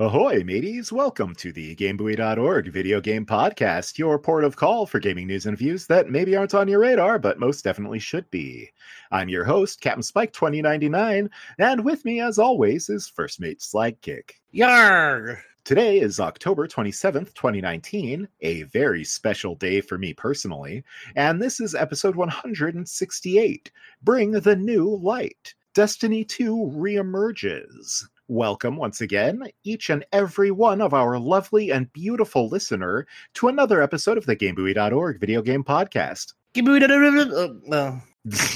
Ahoy, mateys! Welcome to the GameBuoy.org video game podcast, your port of call for gaming news and views that maybe aren't on your radar, but most definitely should be. I'm your host, Captain Spike 2099, and with me, as always, is First Mate Slagkick. Yarg! Today is October 27th, 2019, a very special day for me personally, and this is episode 168 Bring the New Light. Destiny 2 reemerges. Welcome once again, each and every one of our lovely and beautiful listener, to another episode of the GameBuoy.org video game podcast. Well, uh,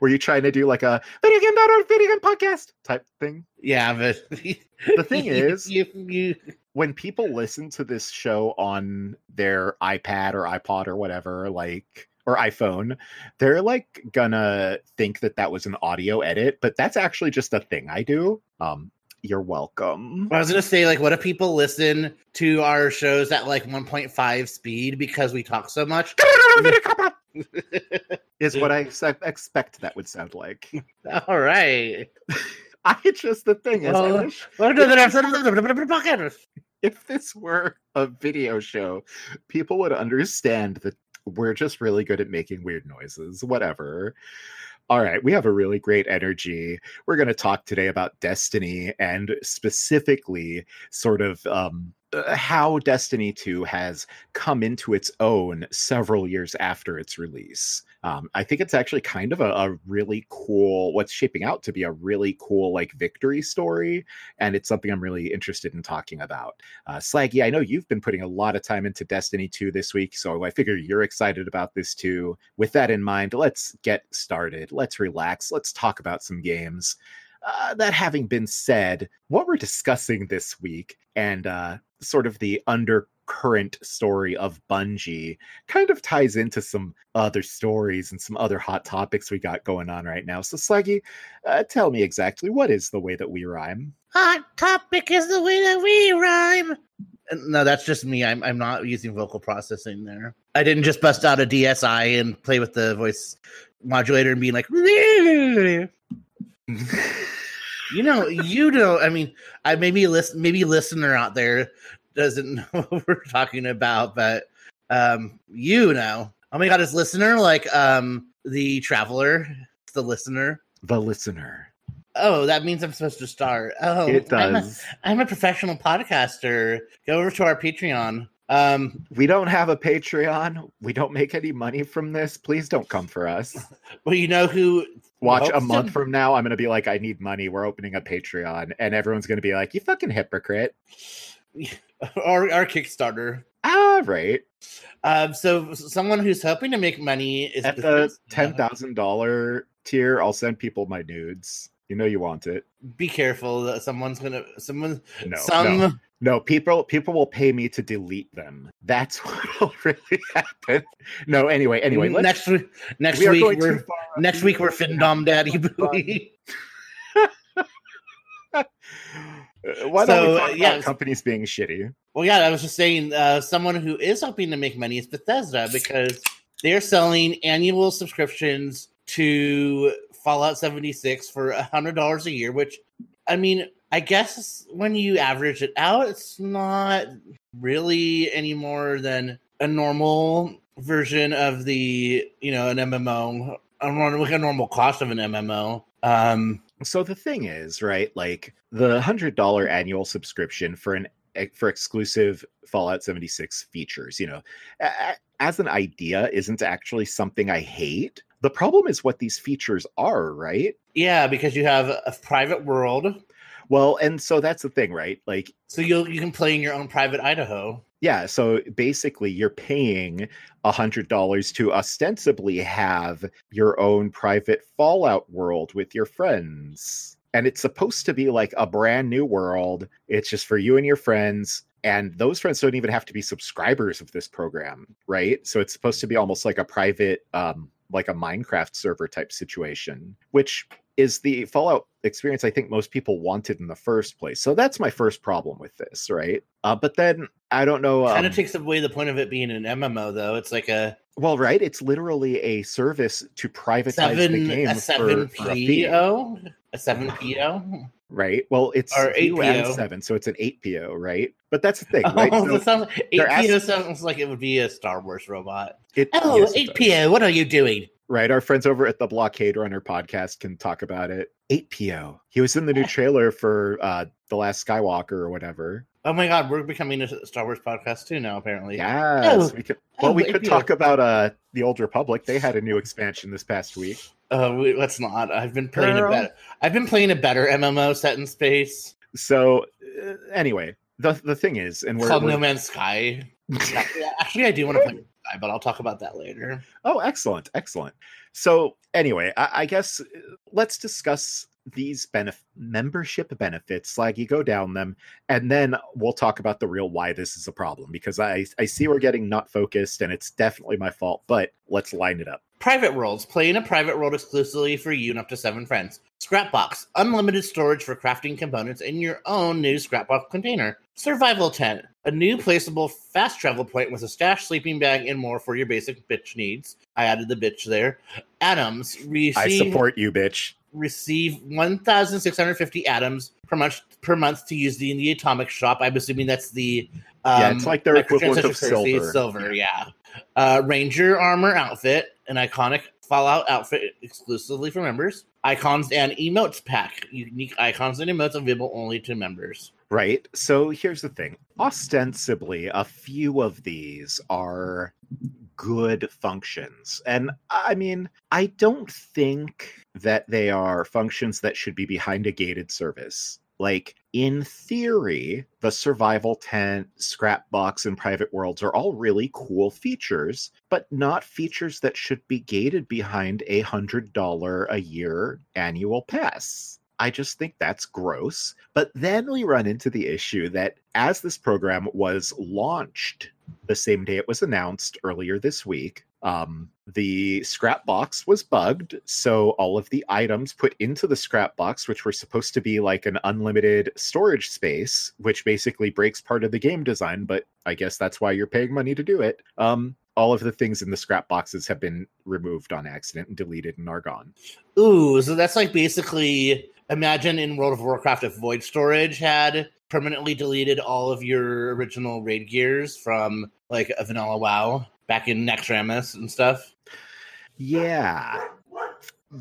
Were you trying to do like a video game.org video game podcast type thing? yeah, but The thing is- you, you, When people listen to this show on their iPad or iPod or whatever, like, or iPhone, they're like gonna think that that was an audio edit, but that's actually just a thing I do. Um, you're welcome. I was gonna say, like, what if people listen to our shows at like 1.5 speed because we talk so much? is what I ex- expect that would sound like. All right. I just the thing is, I Well, wish if this were a video show, people would understand that we're just really good at making weird noises. Whatever. All right, we have a really great energy. We're going to talk today about Destiny and specifically sort of um, how Destiny 2 has come into its own several years after its release. Um, I think it's actually kind of a, a really cool, what's shaping out to be a really cool, like, victory story. And it's something I'm really interested in talking about. Uh, Slaggy, I know you've been putting a lot of time into Destiny 2 this week, so I figure you're excited about this too. With that in mind, let's get started. Let's relax. Let's talk about some games. Uh, that having been said, what we're discussing this week and uh, sort of the undercurrent story of Bungie kind of ties into some other stories and some other hot topics we got going on right now. So, Slaggy, uh, tell me exactly what is the way that we rhyme? Hot topic is the way that we rhyme. No, that's just me. I'm I'm not using vocal processing there. I didn't just bust out a DSI and play with the voice modulator and being like, you know, you know. I mean, I maybe listen, maybe listener out there doesn't know what we're talking about, but um, you know. Oh my god, is listener like um the traveler, the listener? the listener. Oh, that means I'm supposed to start. Oh, it I'm a- does. I'm a professional podcaster. Go over to our Patreon. Um, We don't have a Patreon. We don't make any money from this. Please don't come for us. well, you know who? Watch a month to- from now, I'm going to be like, I need money. We're opening a Patreon. And everyone's going to be like, you fucking hypocrite. Our, our Kickstarter. Ah, right. Um, so someone who's hoping to make money is At the $10,000 tier, I'll send people my nudes. You know you want it. Be careful that someone's gonna someone No, some no, no. People, people will pay me to delete them. That's what will really happen. No, anyway, anyway. Next week next we week we're next week we're Findom Daddy Booey. Why don't we So, talk about yeah. companies being shitty? Well, yeah, I was just saying, uh, someone who is hoping to make money is Bethesda because they're selling annual subscriptions to Fallout 76 for a hundred dollars a year. Which, I mean, I guess when you average it out, it's not really any more than a normal version of the, you know, an MMO, like a normal cost of an MMO. Um, So the thing is, right? Like the hundred dollar annual subscription for an for exclusive Fallout 76 features, you know, as an idea, isn't actually something I hate. The problem is what these features are, right? yeah, because you have a private world, Well, and so that's the thing, right? Like so you you can play in your own private Idaho. Yeah, so basically you're paying a hundred dollars to ostensibly have your own private Fallout world with your friends. And it's supposed to be like a brand new world. It's just for you and your friends. And those friends don't even have to be subscribers of this program, right? So it's supposed to be almost like a private, um, like a Minecraft server type situation, which is the Fallout experience I think most people wanted in the first place. So that's my first problem with this, right? Uh, but then I don't know. kind um, of takes away the point of it being an MMO, though. It's like a well, right? It's literally a service to private the seven game a for- seven for a fee. PO. a seven PO. right? Well, it's Or 8PO. seven, so it's an eight PO, right? But that's the thing, right? Oh, So sounds, eight PO ask- sounds like it would be a Star Wars robot. it, Oh, yes, 8 does. PO, what are you doing? Right, our friends over at the Blockade Runner podcast can talk about it. 8PO. He was in the new trailer for uh The Last Skywalker or whatever. Oh my god, we're becoming a Star Wars podcast too now, apparently. Yes. Oh, we could, well, oh, we could talk about uh the Old Republic. They had a new expansion this past week. Uh, we, let's not. I've been playing Girl. a better. I've been playing a better MMO set in space So uh, anyway, the the thing is, and we're, called we're- No Man's Sky. Actually, I do want to play Sky, but I'll talk about that later. Oh, excellent, excellent. So, anyway, I, I guess uh, let's discuss these benef- membership benefits. like you go down them, and then we'll talk about the real why this is a problem. Because I I see we're getting not focused, and it's definitely my fault. But let's line it up. Private worlds. Play in a private world exclusively for you and up to seven friends. Scrapbox. Unlimited storage for crafting components in your own new Scrapbox container. Survival tent. A new placeable fast travel point with a stash, sleeping bag, and more for your basic bitch needs. I added the bitch there. Atoms. Receive, I support you, bitch. receive 1,650 atoms per month per month to use the in the atomic shop. I'm assuming that's the um, Yeah, it's like their equivalent of silver. Silver, yeah. Uh, Ranger armor outfit, an iconic Fallout outfit exclusively for members. Icons and emotes pack, unique icons and emotes available only to members. Right. So here's the thing. Ostensibly, a few of these are good functions. And I mean, I don't think that they are functions that should be behind a gated service. Like, in theory, the survival tent, scrap box, and private worlds are all really cool features, but not features that should be gated behind a $100 a year annual pass. I just think that's gross. But then we run into the issue that as this program was launched the same day it was announced earlier this week, um, the scrap box was bugged. So all of the items put into the scrap box, which were supposed to be like an unlimited storage space, which basically breaks part of the game design, but I guess that's why you're paying money to do it. Um, all of the things in the scrap boxes have been removed on accident and deleted and are gone. Ooh, so that's like basically imagine in World of Warcraft if Void Storage had permanently deleted all of your original raid gears from like a vanilla WoW back in Naxxramas and stuff. Yeah.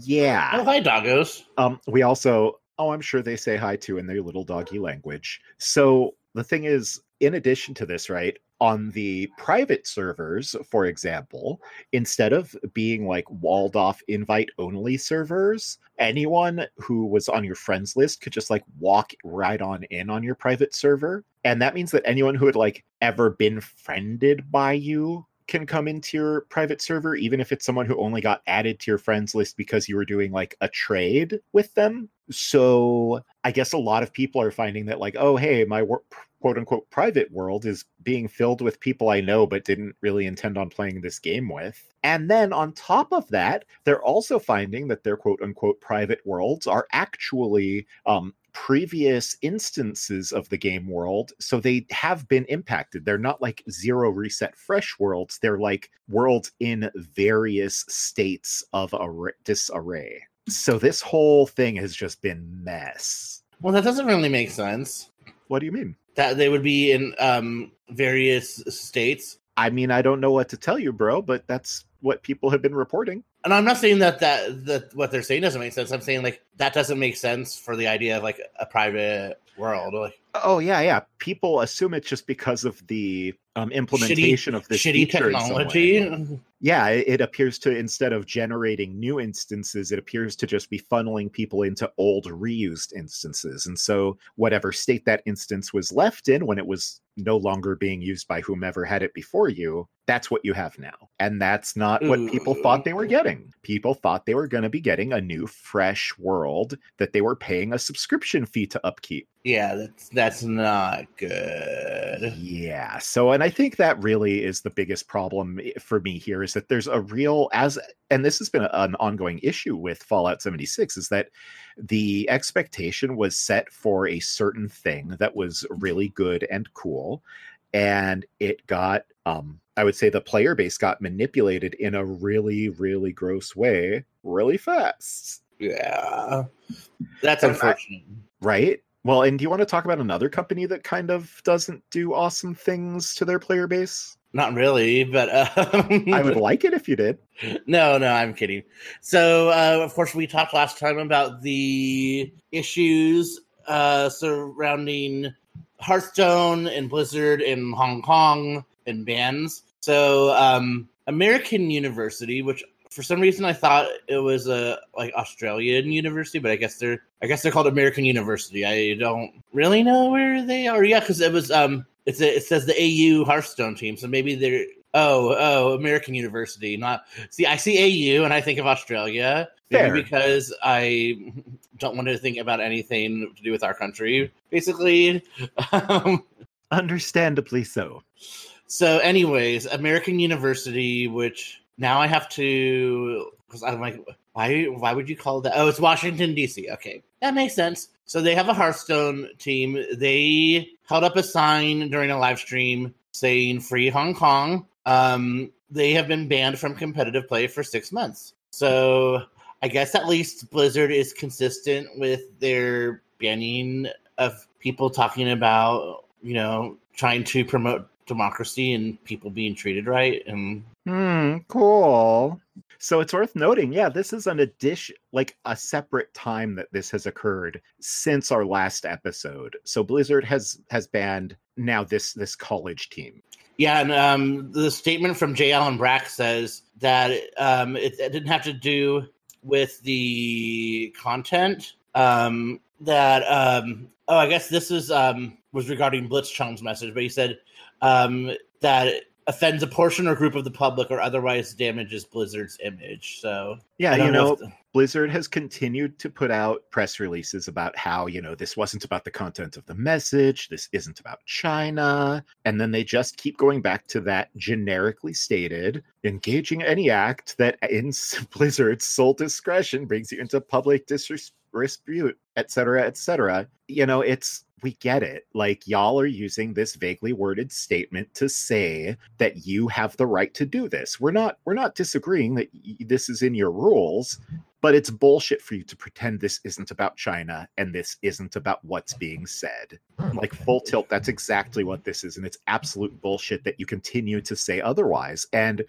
Yeah. Oh, hi, doggos. Um, we also, oh, I'm sure they say hi too in their little doggy language. So the thing is, in addition to this, right, on the private servers, for example, instead of being like walled off invite only servers, anyone who was on your friends list could just like walk right on in on your private server. And that means that anyone who had like ever been friended by you can come into your private server, even if it's someone who only got added to your friends list because you were doing like a trade with them. So I guess a lot of people are finding that, like, oh, hey, my quote unquote private world is being filled with people I know but didn't really intend on playing this game with. And then on top of that, they're also finding that their quote unquote private worlds are actually um, previous instances of the game world. So they have been impacted. They're not like zero reset fresh worlds, they're like worlds in various states of array- disarray. So this whole thing has just been mess. Well, that doesn't really make sense. What do you mean? That they would be in um, various states. I mean, I don't know what to tell you, bro, but that's what people have been reporting. And I'm not saying that, that that what they're saying doesn't make sense. I'm saying like that doesn't make sense for the idea of like a private world. Like Oh yeah, yeah. People assume it's just because of the um, implementation of this shitty feature in some way. technology. Yeah, it, it appears to instead of generating new instances, it appears to just be funneling people into old reused instances. And so whatever state that instance was left in when it was no longer being used by whomever had it before you, that's what you have now. And that's not what people thought they were getting. People thought they were going to be getting a new fresh world that they were paying a subscription fee to upkeep. Yeah, that's that's not good. Yeah. So, and I think that really is the biggest problem for me here is that there's a real, as, and this has been an ongoing issue with Fallout 76, is that the expectation was set for a certain thing that was really good and cool. And it got, um, I would say the player base got manipulated in a really, really gross way really fast. Yeah, that's And I- unfortunate. Right? Well, and do you want to talk about another company that kind of doesn't do awesome things to their player base? Not really, but um, I would like it if you did. no, no, I'm kidding. So, uh, of course, we talked last time about the issues uh, surrounding Hearthstone and Blizzard in Hong Kong and bans. So, um, American University, which for some reason I thought it was a like Australian university, but I guess they're I guess they're called American University. I don't really know where they are. Yeah, because it was um, it's a, it says the AU Hearthstone team, so maybe they're oh oh American University. Not see, I see AU and I think of Australia. Because I don't want to think about anything to do with our country, basically. Um, Understandably so. so, anyways, American University, which now I have to because I'm like, why? Why would you call that? Oh, it's Washington D.C. Okay, that makes sense. So they have a Hearthstone team. They held up a sign during a live stream saying "Free Hong Kong." Um, they have been banned from competitive play for six months. So I guess at least Blizzard is consistent with their banning of people talking about, you know, trying to promote democracy and people being treated right. And Hmm, cool. So it's worth noting, yeah, this is an addition, like a separate time that this has occurred since our last episode. So Blizzard has has banned now this this college team. yeah, and um, the statement from J. Allen Brack says that um, it, it didn't have to do with the content. Um, that um, oh, I guess this is um, was regarding Blitzchung's message, but he said um, that it offends a portion or group of the public or otherwise damages Blizzard's image. So Yeah, I don't you know, if the- Blizzard has continued to put out press releases about how, you know, this wasn't about the content of the message, this isn't about China. And then they just keep going back to that generically stated engaging any act that in Blizzard's sole discretion brings you into public cetera, et cetera. You know, it's we get it. Like y'all are using this vaguely worded statement to say that you have the right to do this. We're not we're not disagreeing that y- this is in your rules, but it's bullshit for you to pretend this isn't about China and this isn't about what's being said. Like full tilt, that's exactly what this is, and it's absolute bullshit that you continue to say otherwise. And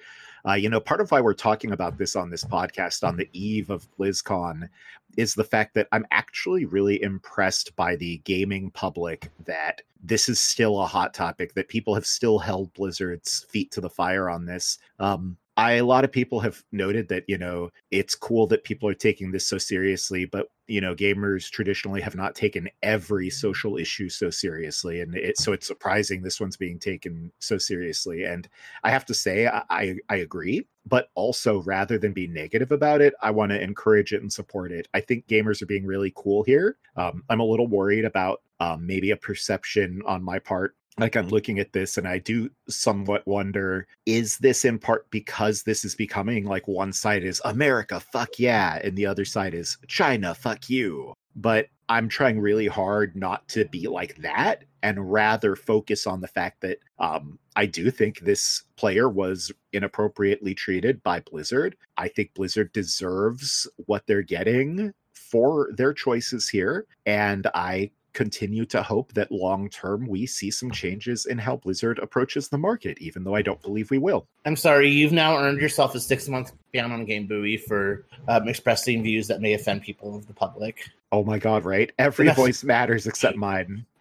uh, you know, part of why we're talking about this on this podcast on the eve of BlizzCon is the fact that I'm actually really impressed by the gaming public that this is still a hot topic, that people have still held Blizzard's feet to the fire on this. Um, I a lot of people have noted that you know it's cool that people are taking this so seriously, but you know gamers traditionally have not taken every social issue so seriously, and it, so it's surprising this one's being taken so seriously. And I have to say, I I, agree, but also rather than be negative about it, I want to encourage it and support it. I think gamers are being really cool here. Um, I'm a little worried about um, maybe a perception on my part like I'm looking at this and I do somewhat wonder is this in part because this is becoming like one side is America, fuck yeah, and the other side is China, fuck you. But I'm trying really hard not to be like that and rather focus on the fact that um, I do think this player was inappropriately treated by Blizzard. I think Blizzard deserves what they're getting for their choices here. And I continue to hope that long term we see some changes in how Blizzard approaches the market, even though I don't believe we will. I'm sorry, you've now earned yourself a six month ban on Game Buoy for um, expressing views that may offend people of the public. Oh my god, right? Every voice matters except mine.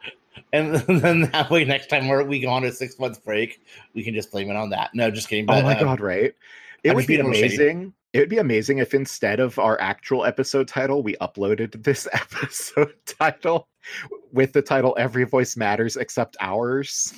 And then that way, next time we're, we go on a six month break, we can just blame it on that. No, just kidding. Oh my uh, god, right? It I'm would be amazing. It would be amazing if instead of our actual episode title, we uploaded this episode title with the title Every Voice Matters Except Ours.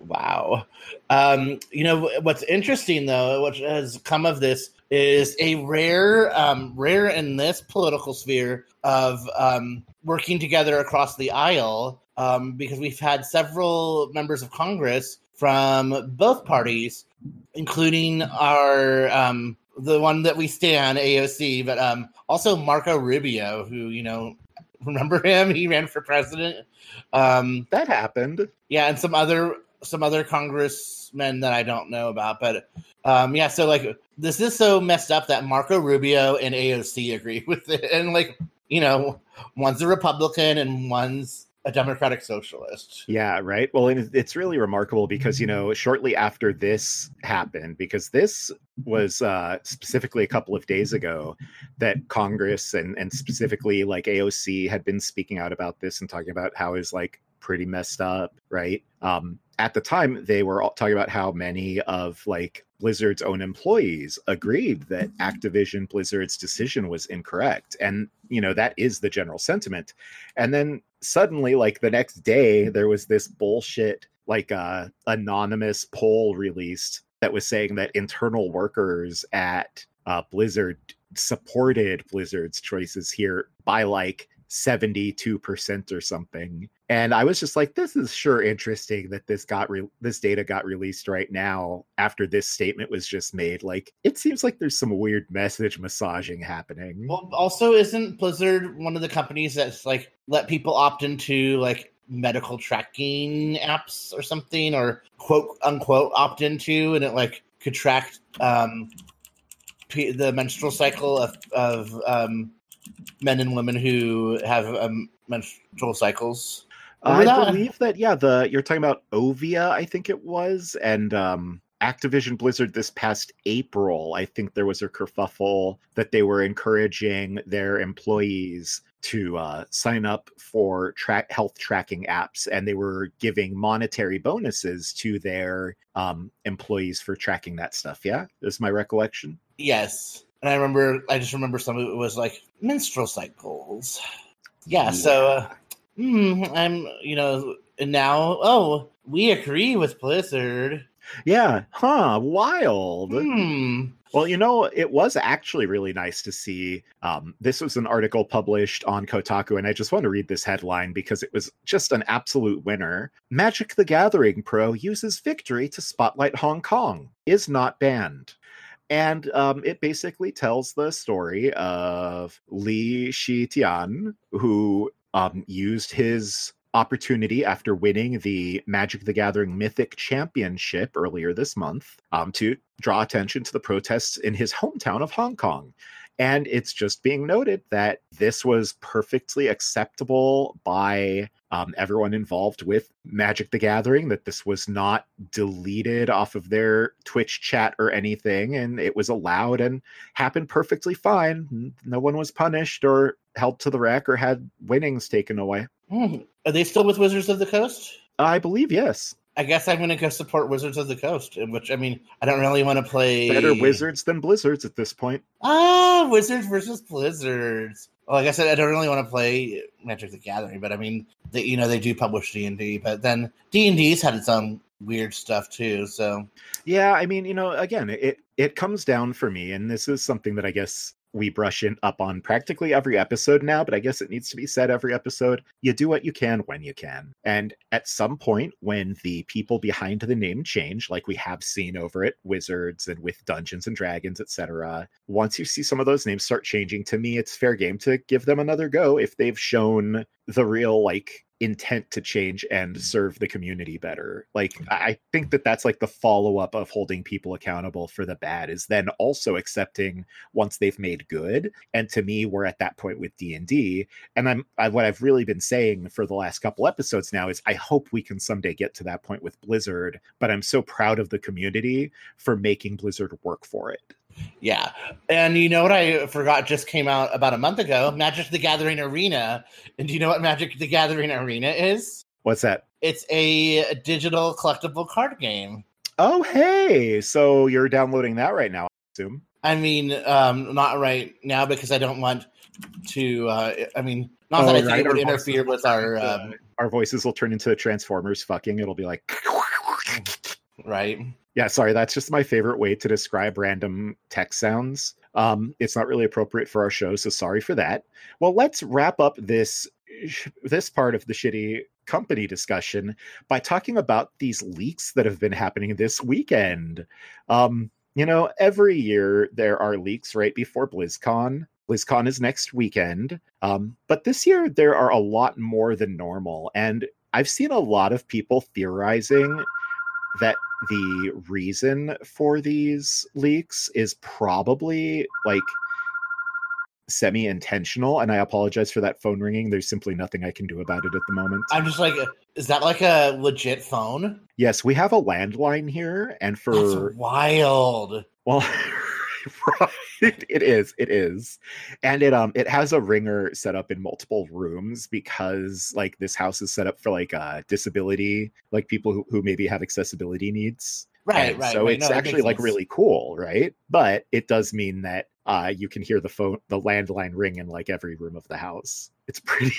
Wow. Um, you know what's interesting though, what has come of this is a rare, um, rare in this political sphere of um, working together across the aisle. Um, because we've had several members of Congress from both parties, including our um, the one that we stand AOC, but um, also Marco Rubio, who you know remember him? He ran for president. Um, That happened. yeah, and some other some other congressmen that I don't know about, but um, yeah. So like, this is so messed up that Marco Rubio and AOC agree with it, and like, you know, one's a Republican and one's a democratic socialist. Yeah, right. Well, and it's really remarkable because you know, shortly after this happened, because this was uh, specifically a couple of days ago that Congress and and specifically like AOC had been speaking out about this and talking about how is like pretty messed up, right? Um, at the time, they were all talking about how many of like Blizzard's own employees agreed that Activision Blizzard's decision was incorrect, and you know that is the general sentiment. And then suddenly, like the next day, there was this bullshit like uh, anonymous poll released that was saying that internal workers at uh, Blizzard supported Blizzard's choices here by like 72% or something. And I was just like, this is sure interesting that this got re- this data got released right now after this statement was just made. Like, it seems like there's some weird message massaging happening. Well, also, isn't Blizzard one of the companies that's like let people opt into like medical tracking apps or something, or quote unquote opt into, and it like could track um, the menstrual cycle of of um, men and women who have um, menstrual cycles. I believe that yeah, the you're talking about Ovia, I think it was, and um Activision Blizzard this past April, I think there was a kerfuffle that they were encouraging their employees to uh, sign up for track health tracking apps, and they were giving monetary bonuses to their um, employees for tracking that stuff. Yeah, is my recollection. Yes, and I remember, I just remember some of it was like menstrual cycles. Yeah, yeah. so uh, mm, I'm, you know, and now, oh, we agree with Blizzard. Yeah, huh? Wild. Hmm. Well, you know, it was actually really nice to see. Um, this was an article published on Kotaku, and I just want to read this headline because it was just an absolute winner. Magic the Gathering Pro uses victory to spotlight Hong Kong, is not banned and um, it basically tells the story of Lee Shi Tian, who um, used his opportunity after winning the Magic the Gathering Mythic Championship earlier this month um, to draw attention to the protests in his hometown of Hong Kong. And it's just being noted that this was perfectly acceptable by um, everyone involved with Magic the Gathering, that this was not deleted off of their Twitch chat or anything, and it was allowed and happened perfectly fine. No one was punished or held to the rack or had winnings taken away. Mm. Are they still with Wizards of the Coast? I believe yes. I guess I'm going to go support Wizards of the Coast, which I mean, I don't really want to play better Wizards than Blizzards at this point. Ah, Wizards versus Blizzards. Like I said, I don't really want to play Magic the Gathering, but I mean, they, you know, they do publish D and D, but then D and D's had its own weird stuff too. So, yeah, I mean, you know, again, it it comes down for me, and this is something that I guess we brush in up on practically every episode now, but I guess it needs to be said every episode. You do what you can when you can. And at some point, when the people behind the name change, like we have seen over at Wizards and with Dungeons and Dragons, etc., once you see some of those names start changing, to me, it's fair game to give them another go if they've shown the real like intent to change and mm-hmm. serve the community better. Like. I think that that's like the follow up of holding people accountable for the bad is then also accepting once they've made good. And to me, we're at that point with D and D. And I'm I, what I've really been saying for the last couple episodes now is I hope we can someday get to that point with Blizzard. But I'm so proud of the community for making Blizzard work for it. Yeah. And you know what I forgot just came out about a month ago? Magic the Gathering Arena. And do you know what Magic the Gathering Arena is? What's that? It's a digital collectible card game. Oh, hey. So you're downloading that right now, I assume. I mean, um, not right now because I don't want to. Uh, I mean, not oh, that I think it would interfere with our. Um, our voices will turn into Transformers fucking. It'll be like. right yeah, sorry, that's just my favorite way to describe random text sounds. Um, it's not really appropriate for our show, so sorry for that. Well, let's wrap up this this part of the shitty company discussion by talking about these leaks that have been happening this weekend. Um, you know, every year there are leaks right before BlizzCon. BlizzCon is next weekend. Um, but this year there are a lot more than normal. And I've seen a lot of people theorizing that the reason for these leaks is probably like semi intentional. And I apologize for that phone ringing. There's simply nothing I can do about it at the moment. I'm just like, is that like a legit phone? Yes, we have a landline here. And for. That's wild. Well, right. It is. It is. And it um it has a ringer set up in multiple rooms because like this house is set up for like uh disability, like people who, who maybe have accessibility needs. Right, And right. So right. it's No, actually like sense. really cool, right? But it does mean that uh you can hear the phone the landline ring in like every room of the house. It's pretty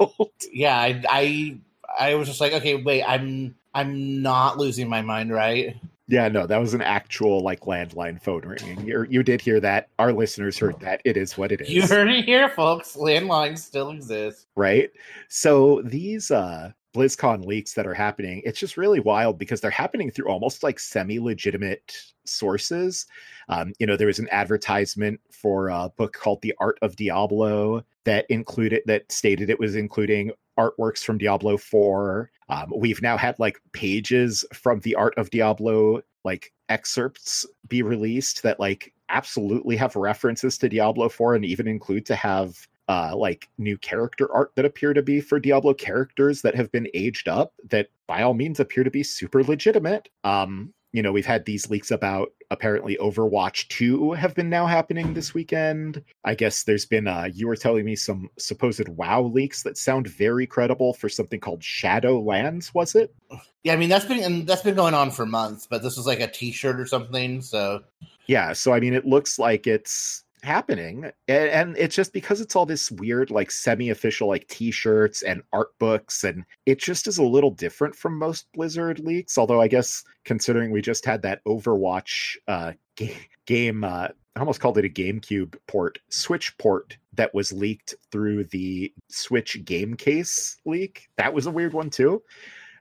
wild. Yeah, I, I, I was just like, okay, wait, I'm, I'm not losing my mind, right? Yeah, no, that was an actual like landline phone ringing. You you did hear that. Our listeners heard that. It is what it is. You heard it here, folks. Landlines still exist. right? So these uh BlizzCon leaks that are happening, it's just really wild because they're happening through almost like semi-legitimate sources. Um, you know, there was an advertisement for a book called The Art of Diablo that included that stated it was including artworks from Diablo 4. Um, we've now had like pages from The Art of Diablo, like excerpts be released that like absolutely have references to Diablo 4 and even include to have uh, like new character art that appear to be for Diablo characters that have been aged up that by all means appear to be super legitimate. Um, you know, we've had these leaks about apparently Overwatch 2 have been now happening this weekend. I guess there's been uh you were telling me some supposed WoW leaks that sound very credible for something called Shadowlands, was it? Yeah, I mean that's been and that's been going on for months, but this was like a T-shirt or something. So Yeah, so I mean, it looks like it's happening, and, and it's just because it's all this weird, like semi-official, like T-shirts and art books, and it just is a little different from most Blizzard leaks. Although I guess considering we just had that Overwatch uh, ga- game, uh, I almost called it a GameCube port, Switch port that was leaked through the Switch game case leak. That was a weird one too.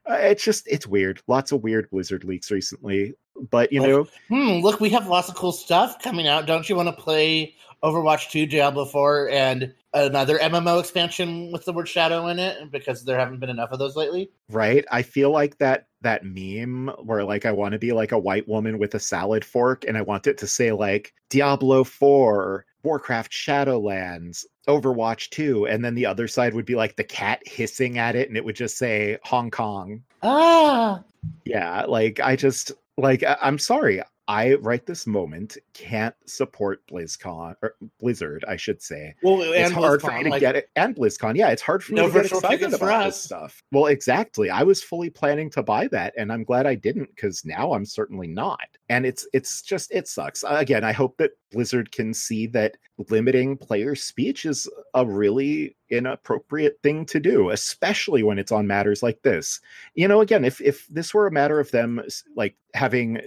Uh, it's just it's weird. Lots of weird Blizzard leaks recently, but you Like- know. hmm, look, we have lots of cool stuff coming out. Don't you want to play Overwatch 2, Diablo 4, and another MMO expansion with the word shadow in it? Because there haven't been enough of those lately. right i feel like that that meme where like i want to be like a white woman with a salad fork and i want it to say like diablo 4 warcraft shadowlands overwatch 2 and then the other side would be like the cat hissing at it and it would just say hong kong Ah, yeah like i just like I- i'm sorry i right this moment can't support blizzcon or blizzard i should say well, it's and hard for me to like, get it and BlizzCon. Yeah, it's hard for me No to get excited about this stuff. Well, exactly. I was fully planning to buy that, and I'm glad I didn't because now I'm certainly not. And it's it's just it sucks. Again, I hope that Blizzard can see that limiting player speech is a really inappropriate thing to do, especially when it's on matters like this. You know, again, if if this were a matter of them like having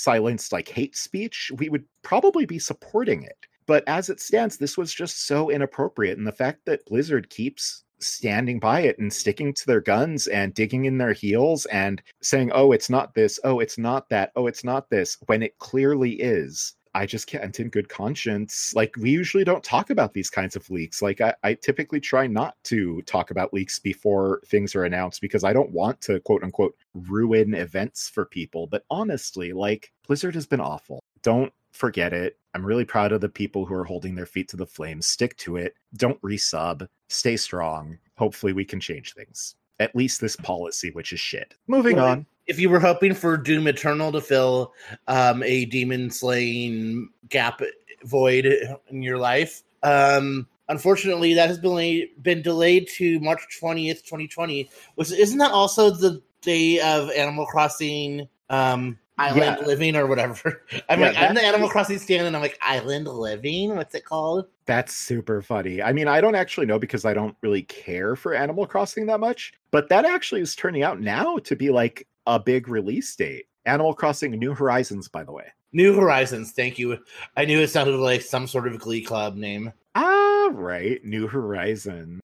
silenced like hate speech, we would probably be supporting it. But as it stands, this was just so inappropriate. And the fact that Blizzard keeps standing by it and sticking to their guns and digging in their heels and saying, oh, it's not this, oh, it's not that, oh, it's not this, when it clearly is. I just can't, in good conscience. Like, we usually don't talk about these kinds of leaks. Like, I, I typically try not to talk about leaks before things are announced because I don't want to, quote unquote, ruin events for people. But honestly, like, Blizzard has been awful. Don't forget it. I'm really proud of the people who are holding their feet to the flames. Stick to it. Don't resub. Stay strong. Hopefully, we can change things. At least this policy, which is shit. Moving on. If you were hoping for Doom Eternal to fill um, a demon slaying gap void in your life, um, unfortunately, that has been been delayed to March twentieth, twenty twenty. Which isn't that also the day of Animal Crossing um, Island Yeah. Living or whatever? I'm Yeah, like, I'm the Animal Crossing stand, and I'm like, Island Living. What's it called? That's super funny. I mean, I don't actually know because I don't really care for Animal Crossing that much, but that actually is turning out now to be like a big release date. Animal Crossing New Horizons, by the way. New Horizons. Thank you. I knew it sounded like some sort of Glee Club name. Ah, right. New Horizon.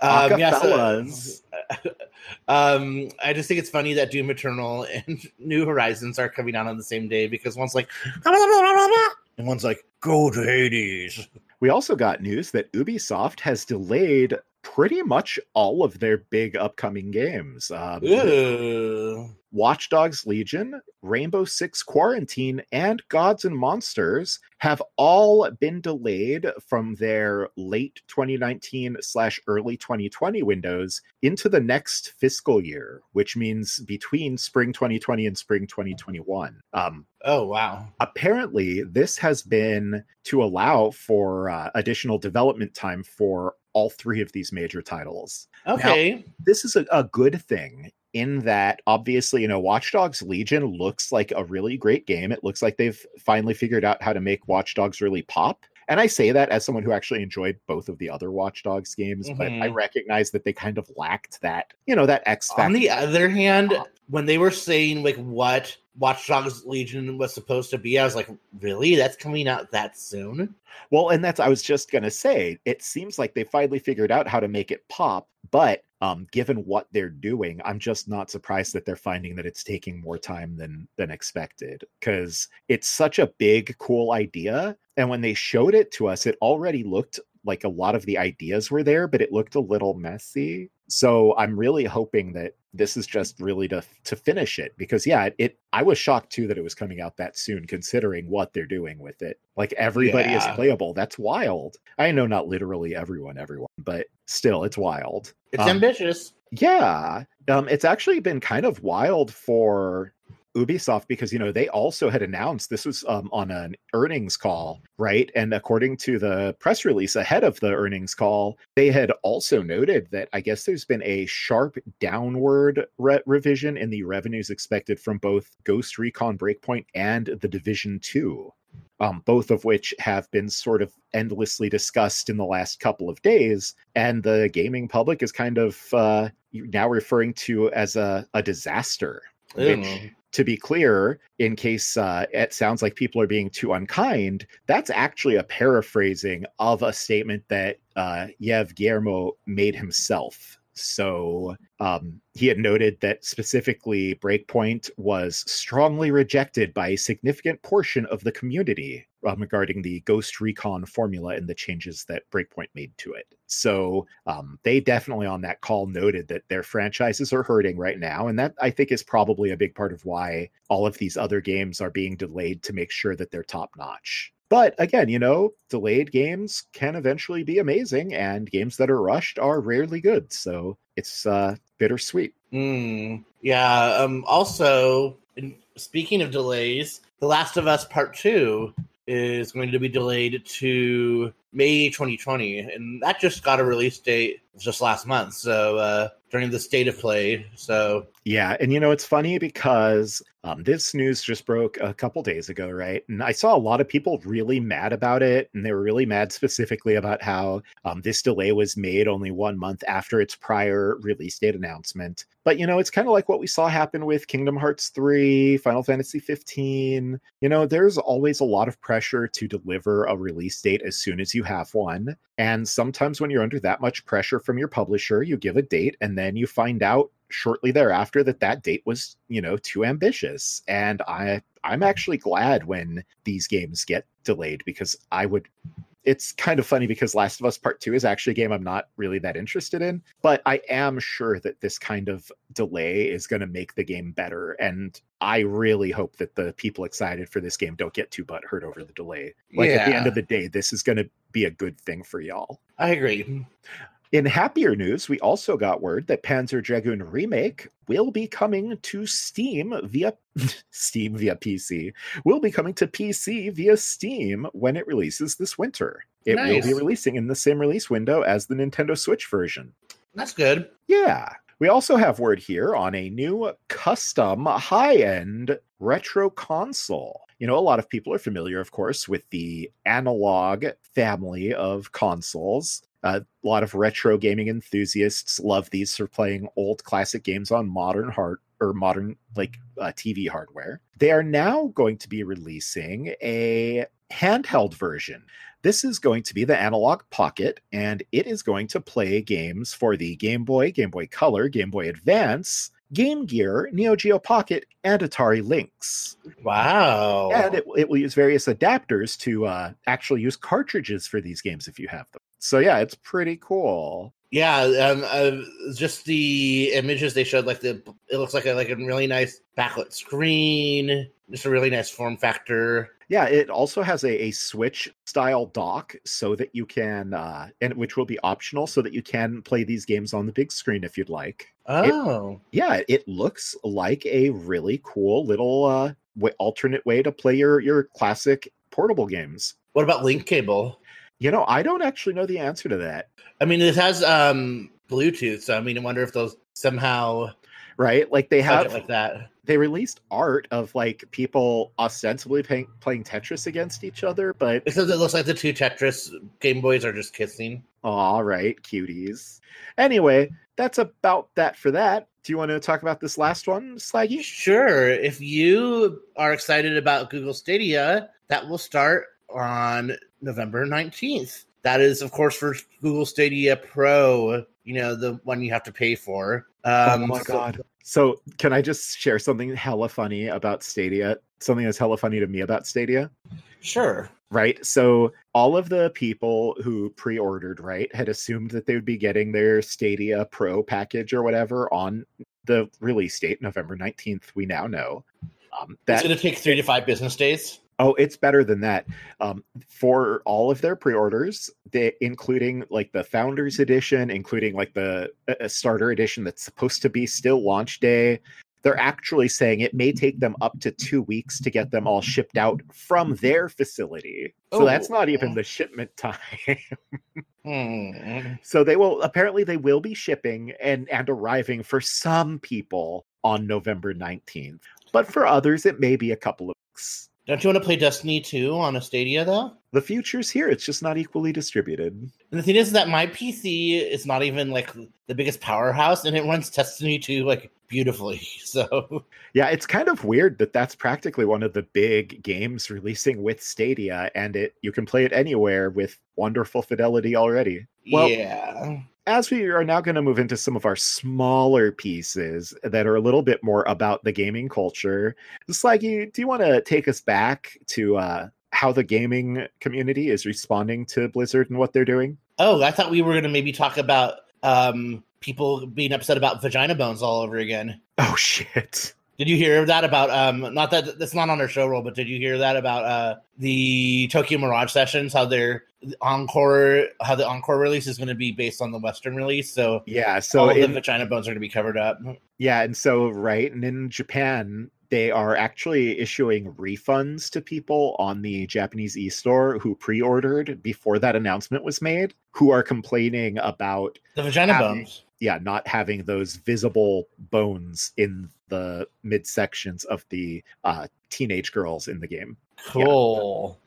Um, yeah, so- um, I just think it's funny that Doom Eternal and New Horizons are coming out on the same day because one's like, and one's like, go to Hades. We also got news that Ubisoft has delayed pretty much all of their big upcoming games. Um, Ew. Watch Dogs Legion, Rainbow Six Quarantine, and Gods and Monsters have all been delayed from their late 2019 slash early 2020 windows into the next fiscal year, which means between spring 2020 and spring 2021. Um, Oh wow. apparently this has been to allow for uh, additional development time for all three of these major titles Okay. this is a, a good thing in that obviously you know watch dogs legion looks like a really great game it looks like they've finally figured out how to make watch dogs really pop and i say that as someone who actually enjoyed both of the other watch dogs games but i Mhm. recognize that they kind of lacked that you know that x factor. On the other hand, when they were saying like what Watch Dogs Legion was supposed to be, I was like, really? That's coming out that soon? Well, and that's I was just gonna say. It seems like they finally figured out how to make it pop, but um, given what they're doing, I'm just not surprised that they're finding that it's taking more time than than expected. Because it's such a big, cool idea, and when they showed it to us, it already looked like a lot of the ideas were there, but it looked a little messy. So I'm really hoping that this is just really to to finish it because yeah, it, it I was shocked too that it was coming out that soon considering what they're doing with it. Like everybody is playable. That's wild. I know not literally everyone everyone, but still it's wild. It's Um, ambitious. yeah. Um, it's actually been kind of wild for Ubisoft because you know they also had announced this was um, on an earnings call, right? And according to the press release ahead of the earnings call, they had also noted that I guess there's been a sharp downward re- revision in the revenues expected from both Ghost Recon Breakpoint and The Division Two. Um, both of which have been sort of endlessly discussed in the last couple of days, and the gaming public is kind of uh, now referring to as a, a disaster. Which. To be clear, in case uh, it sounds like people are being too unkind, that's actually a paraphrasing of a statement that uh, Yves Guillemot made himself. So um, he had noted that specifically Breakpoint was strongly rejected by a significant portion of the community um, regarding the Ghost Recon formula and the changes that Breakpoint made to it. So um, they definitely on that call noted that their franchises are hurting right now. And that I think is probably a big part of why all of these other games are being delayed to make sure that they're top notch. But again, you know, delayed games can eventually be amazing, and games that are rushed are rarely good. So it's uh, bittersweet. Mm, yeah. Um. Also, in, speaking of delays, The Last of Us Part Two is going to be delayed to May 2020, and that just got a release date just last month. So uh, during the state of play. So Yeah, and you know it's funny because um, this news just broke a couple days ago, right? And I saw a lot of people really mad about it, and they were really mad specifically about how um, this delay was made only one month after its prior release date announcement. But you know, it's kind of like what we saw happen with Kingdom Hearts 3, Final Fantasy 15. You know, there's always a lot of pressure to deliver a release date as soon as you have one. And sometimes when you're under that much pressure from your publisher, you give a date and then you find out shortly thereafter that that date was, you know, too ambitious. And I I'm actually glad when these games get delayed because I would it's kind of funny because Last of Us Part 2 is actually a game I'm not really that interested in, but I am sure that this kind of delay is going to make the game better. And I really hope that the people excited for this game don't get too butthurt over the delay. Like at the end of the day, this is going to be a good thing for y'all. I agree. In happier news, we also got word that Panzer Dragoon Remake will be coming to Steam via Steam via PC. Will be coming to PC via Steam when it releases this winter. It will be releasing in the same release window as the Nintendo Switch version. That's good. Yeah. We also have word here on a new custom high end retro console. You know, a lot of people are familiar, of course, with the analog family of consoles. A lot of retro gaming enthusiasts love these for playing old classic games on modern hard or modern like uh, TV hardware. They are now going to be releasing a handheld version. This is going to be the Analog Pocket, and it is going to play games for the Game Boy, Game Boy Color, Game Boy Advance, Game Gear, Neo Geo Pocket, and Atari Lynx. Wow. And it, it will use various adapters to uh, actually use cartridges for these games if you have them. So yeah, it's pretty cool. Yeah, um, uh, just the images they showed, like the it looks like a like a really nice backlit screen, just a really nice form factor. Yeah, it also has a, a Switch style dock so that you can, uh, and which will be optional, so that you can play these games on the big screen if you'd like. Oh, Yeah, it looks like a really cool little uh, w- alternate way to play your your classic portable games. what about link cable? You know, I don't actually know the answer to that. I mean, it has um Bluetooth, so I mean, I wonder if those somehow Right? Like they have like that. they released art of like people ostensibly playing playing Tetris against each other, but Because it looks like the two Tetris Game Boys are just kissing. all right, cuties. Anyway, that's about that for that. Do you want to talk about this last one, Slaggy? Sure. If you are excited about Google Stadia, that will start on November 19th. That is, of course, for Google Stadia Pro, you know, the one you have to pay for. Um, oh my so- god. So, can I just share something hella funny about Stadia? Something that's hella funny to me about Stadia? Sure. right? So all of the people who pre-ordered, right, had assumed that they would be getting their Stadia Pro package or whatever on the release date, November 19th, we now know. Um, it's going to take three to five business days. Oh, it's better than that. Um, for all of their pre-orders, they including like the Founders Edition, including like the uh, Starter Edition that's supposed to be still launch day. They're actually saying it may take them up to two weeks to get them all shipped out from their facility. So that's Oh. not even the shipment time. Hmm. so they will apparently they will be shipping and and arriving for some people on November 19th. But for others it may be a couple of weeks. Don't you want to play Destiny 2 on a Stadia, though? The future's here, it's just not equally distributed. And the thing is that my PC is not even like the biggest powerhouse, and it runs Destiny 2 like beautifully. So Yeah, it's kind of weird that that's practically one of the big games releasing with Stadia and it you can play it anywhere with wonderful fidelity already. Well, yeah, as we are now going to move into some of our smaller pieces that are a little bit more about the gaming culture, Slaggy, do you want to take us back to uh, how the gaming community is responding to Blizzard and what they're doing? Oh, I thought we were going to maybe talk about um, people being upset about vagina bones all over again. Oh shit! Did you hear that about um not that that's not on our show roll, but did you hear that about uh the Tokyo Mirage sessions, how their encore how the encore release is going to be based on the Western release? So Yeah, so all of the in, vagina bones are going to be covered up. yeah, and so right, and in Japan, they are actually issuing refunds to people on the Japanese e-store who pre-ordered before that announcement was made, who are complaining about The vagina Happy. bones. yeah, not having those visible bones in the midsections of the uh, teenage girls in the game. Cool.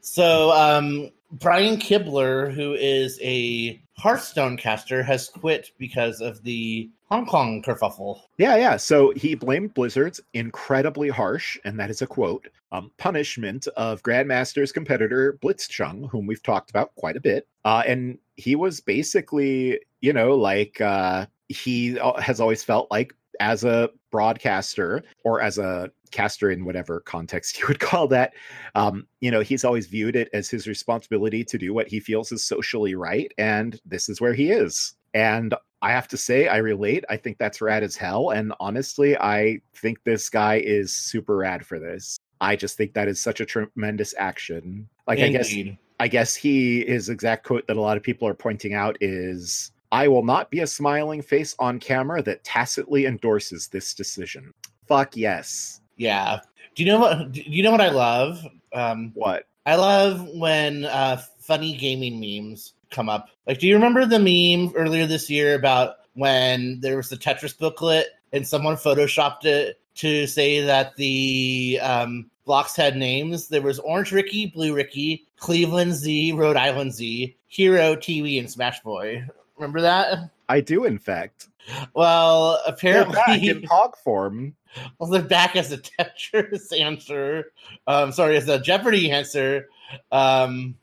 So, um, Brian Kibler, who is a Hearthstone caster, has quit because of the Hong Kong kerfuffle. Yeah, yeah. So he blamed Blizzard's incredibly harsh, and that is a quote, um, punishment of Grandmaster's competitor Blitzchung, whom we've talked about quite a bit. Uh, and he was basically, you know, like uh, he has always felt like as a broadcaster or as a caster in whatever context you would call that, um, you know, he's always viewed it as his responsibility to do what he feels is socially right. And this is where he is. And I have to say, I relate. I think that's rad as hell. And honestly, I think this guy is super rad for this. I just think that is such a tremendous action. Like, I guess I guess he his exact quote that a lot of people are pointing out is I will not be a smiling face on camera that tacitly endorses this decision. Fuck yes. Yeah. Do you know what? Do you know what I love? Um, What? I love when uh, funny gaming memes come up. Like, do you remember the meme earlier this year about when there was the Tetris booklet and someone photoshopped it to say that the um, blocks had names? There was Orange Ricky, Blue Ricky, Cleveland Z, Rhode Island Z, Hero, Teewee, and Smash Boy. Remember that? I do, in fact. Well, They're back apparently, in hog form. well, they're back as a Tetris answer. Um, sorry, as a Jeopardy answer. Um,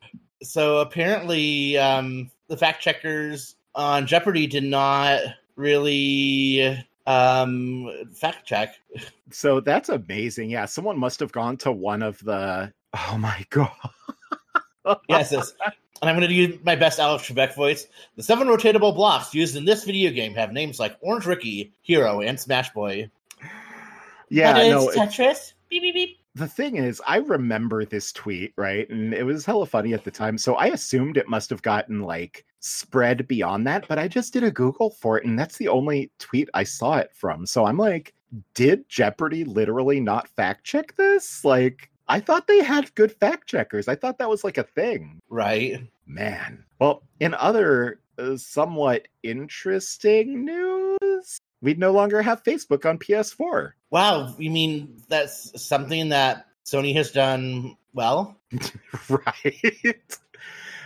so apparently, um, the fact checkers on Jeopardy did not really um, fact check. So that's amazing. Yeah, someone must have gone to one of the. Oh my god. Yes, and I'm going to use my best Alex Trebek voice. The seven rotatable blocks used in this video game have names like Orange Ricky, Hero, and Smash Boy. Yeah, That is no. Tetris. Beep beep beep. the thing is, I remember this tweet, right? And it was hella funny at the time. So I assumed it must have gotten like spread beyond that, but I just did a Google for it, and that's the only tweet I saw it from. So I'm like, did Jeopardy literally not fact check this? Like, I thought they had good fact checkers. I thought that was like a thing. Right. Man. Well, in other uh, somewhat interesting news, we'd no longer have Facebook on PS4. Wow. You mean that's something that Sony has done well? right.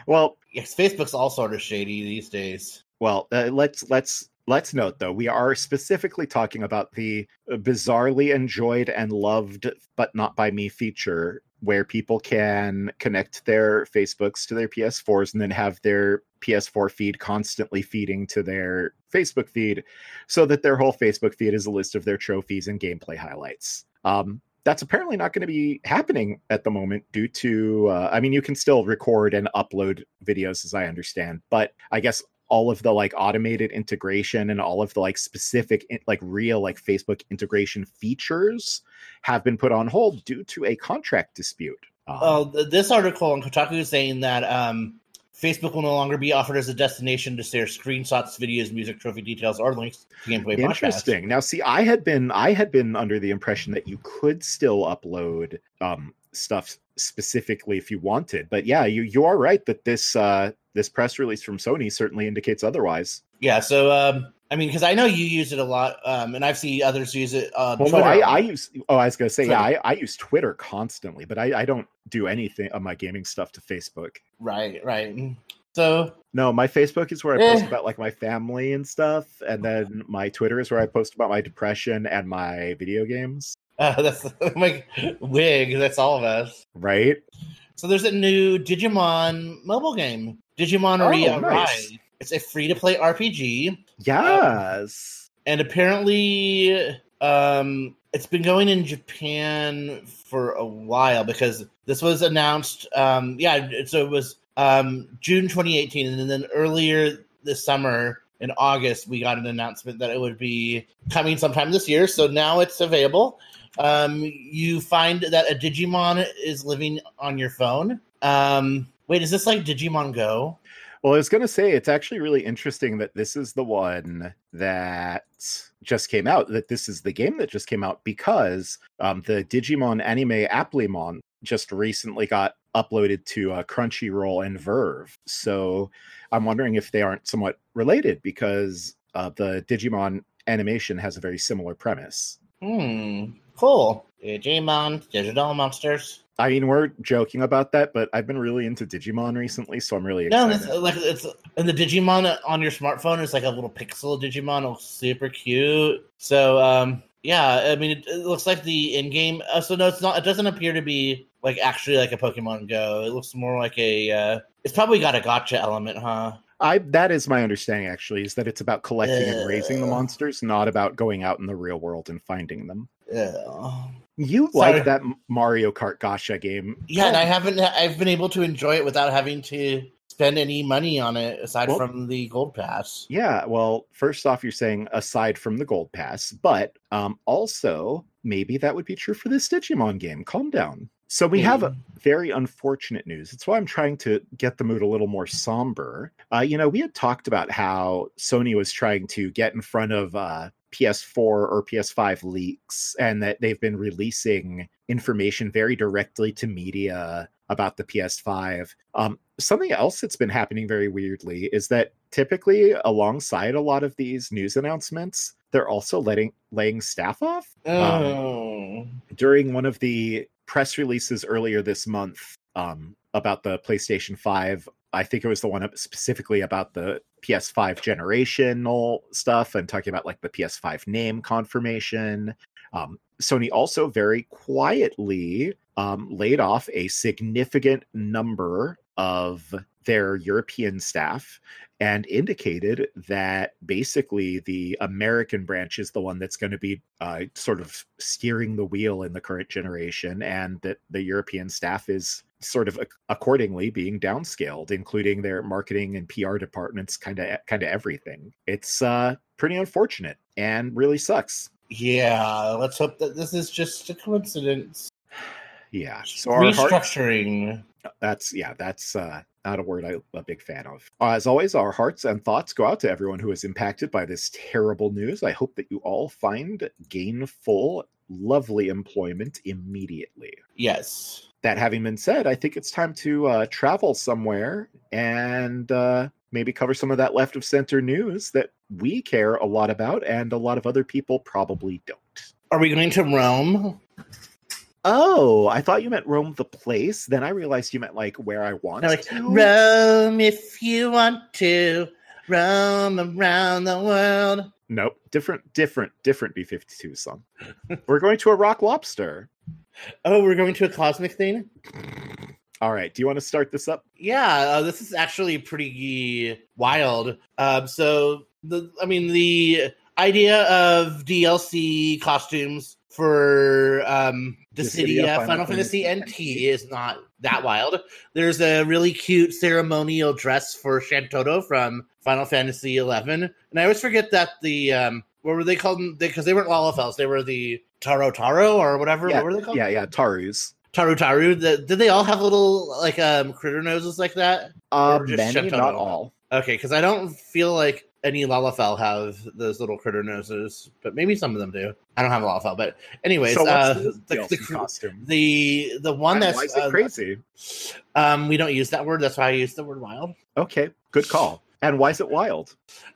Well, Yes, Facebook's all sort of shady these days. well, uh, let's let's let's note though we are specifically talking about the bizarrely enjoyed and loved but not by me feature where people can connect their Facebooks to their PS4s and then have their PS4 feed constantly feeding to their Facebook feed so that their whole Facebook feed is a list of their trophies and gameplay highlights. Um, that's apparently not going to be happening at the moment due to, uh, I mean, you can still record and upload videos as I understand, but I guess all of the like automated integration and all of the like specific like real like facebook integration features have been put on hold due to a contract dispute Um, Well, this article on Kotaku is saying that um, Facebook will no longer be offered as a destination to share screenshots, videos, music, trophy details, or links to gameplay podcasts. interesting now see i had been i had been under the impression that you could still upload um stuff specifically if you wanted but yeah you you are right that this uh this press release from sony certainly indicates otherwise Yeah, so um, I mean, because I know you use it a lot, um, and I've seen others use it. Uh, well no I, I use oh i was gonna say yeah I, I use twitter constantly but I, I don't do anything of my gaming stuff to facebook right, right. So No, my Facebook is where I post Eh. about like my family and stuff, and then my Twitter is where I post about my depression and my video games. uh, that's like wig. That's all of us. Right? So there's a new Digimon mobile game, Digimon Oh, nice. Rise. It's a free to play RPG. Yes. and apparently um it's been going in japan for a while because this was announced um yeah so it was um june 2018 and then earlier this summer in august we got an announcement that it would be coming sometime this year so now it's available um you find that a digimon is living on your phone um wait is this like digimon go Well, I was going to say it's actually really interesting that this is the one that just came out. That this is the game that just came out because um, the Digimon anime Appmon just recently got uploaded to uh, Crunchyroll and VRV. So I'm wondering if they aren't somewhat related because uh, the Digimon animation has a very similar premise. hmm cool digimon digital monsters I mean, we're joking about that, but I've been really into Digimon recently, so I'm really No, excited. it's like it's and the Digimon on your smartphone is like a little pixel Digimon, looks super cute. So um yeah, I mean it, it looks like the in game. Uh, so no, it's not. It doesn't appear to be like actually like a Pokemon Go. It looks more like a. Uh, it's probably got a gotcha element, huh? I that is my understanding actually is that it's about collecting and raising the monsters, not about going out in the real world and finding them. Yeah. You Sorry. like that Mario Kart Gacha game? Yeah, and I haven't. I've been able to enjoy it without having to spend any money on it aside Well- from the gold pass. Yeah, well, first off, you're saying aside from the gold pass, but um, also maybe that would be true for this Digimon game. Calm down. So we have Hmm. very unfortunate news. That's why I'm trying to get the mood a little more somber. Uh, you know, we had talked about how Sony was trying to get in front of uh, PS4 or PS5 leaks, and that they've been releasing information very directly to media about the PS5. Um, something else that's been happening very weirdly is that typically, alongside a lot of these news announcements, they're also letting laying staff off Oh. during one of the press releases earlier this month um, about the PlayStation 5. I think it was the one specifically about the PS5 generational stuff and talking about like the PS5 name confirmation. Um, Sony also very quietly um, laid off a significant number of their European staff and indicated that basically the American branch is the one that's going to be uh, sort of steering the wheel in the current generation, and that the European staff is sort of accordingly being downscaled, including their marketing and PR departments, kind of kind of everything. It's uh, pretty unfortunate and really sucks. Yeah, let's hope that this is just a coincidence. Yeah. So our heart, Restructuring. that's yeah, that's uh, not a word I'm a big fan of. As always, our hearts and thoughts go out to everyone who is impacted by this terrible news. I hope that you all find gainful, lovely employment immediately. Yes. That having been said, I think it's time to uh, travel somewhere and uh, maybe cover some of that left of center news that we care a lot about and a lot of other people probably don't. Are we going to Rome? Oh, I thought you meant Rome the place. Then I realized you meant like where I want like, to. Rome, if you want to roam around the world. Nope, different, different, different B52 song. We're going to a rock lobster. Oh, we're going to a cosmic thing? All right, do you want to start this up? Yeah, uh, this is actually pretty wild. Um, so the, I mean, the idea of DLC costumes for um, Dissidia, Final, Fantasy NT is not that wild. There's a really cute ceremonial dress for Shantoto from Final Fantasy XI, and I always forget that the um, what were they called? Because they, weren't Lalafels, they were the Taru Taru or whatever. Yeah, what were they called? Yeah, yeah, Tarus. Taru Taru. The, did they all have little like um critter noses like that? Uh, many, not all. Okay, because I don't feel like any Lalafell have those little critter noses, but maybe some of them do. I don't have a Lalafell, but anyways, so what's uh, this the, the, costume? the the one that's why is it uh, crazy? um we don't use that word. That's why I use the word wild. Okay, good call. And why is it wild?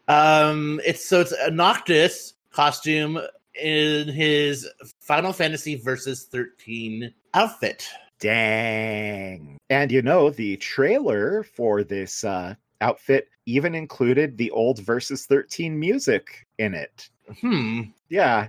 Um, it's so it's a Noctis costume in his Final Fantasy Versus thirteen outfit. Dang. And you know, the trailer for this uh, outfit even included the old Versus 13 music in it. Hmm. Yeah,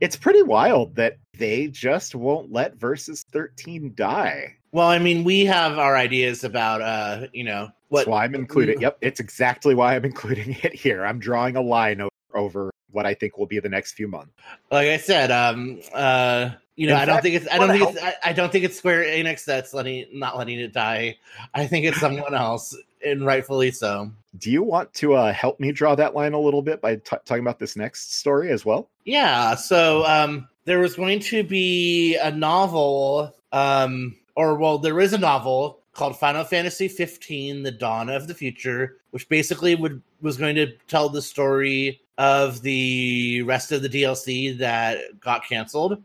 it's pretty wild that they just won't let Versus 13 die. Well, I mean, we have our ideas about uh, you know, what That's why I'm including. Yep, it's exactly why I'm including it here. I'm drawing a line o- over what I think will be the next few months. like I said, um, uh, you know, In I don't think it's, I don't think it's, I, I don't think it's Square Enix that's letting, not letting it die. I think it's someone else, and rightfully so. Do you want to uh, help me draw that line a little bit by t- talking about this next story as well? Yeah. So, um, there was going to be a novel, um, or well, there is a novel called Final Fantasy 15: The Dawn of the Future, which basically would was going to tell the story of the rest of the DLC that got canceled.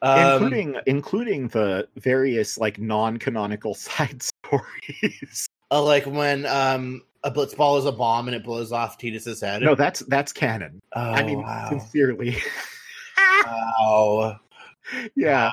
Um, including including the various like non-canonical side stories. Uh, like when um a blitzball is a bomb and it blows off Tidus's head. no, that's that's canon. oh, I mean, wow. sincerely, wow. yeah.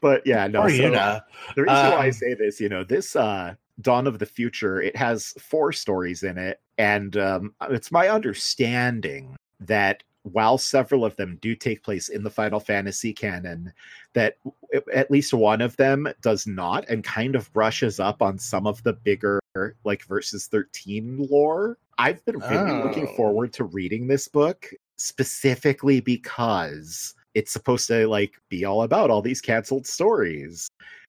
But yeah, no. Or so Yuna. the reason why I Um, say this, you know, this uh Dawn of the Future, it has four stories in it, and um, it's my understanding that while several of them do take place in the Final Fantasy canon, that w- at least one of them does not, and kind of brushes up on some of the bigger like versus 13 lore. I've been really looking Oh. forward to reading this book specifically because it's supposed to like be all about all these canceled stories.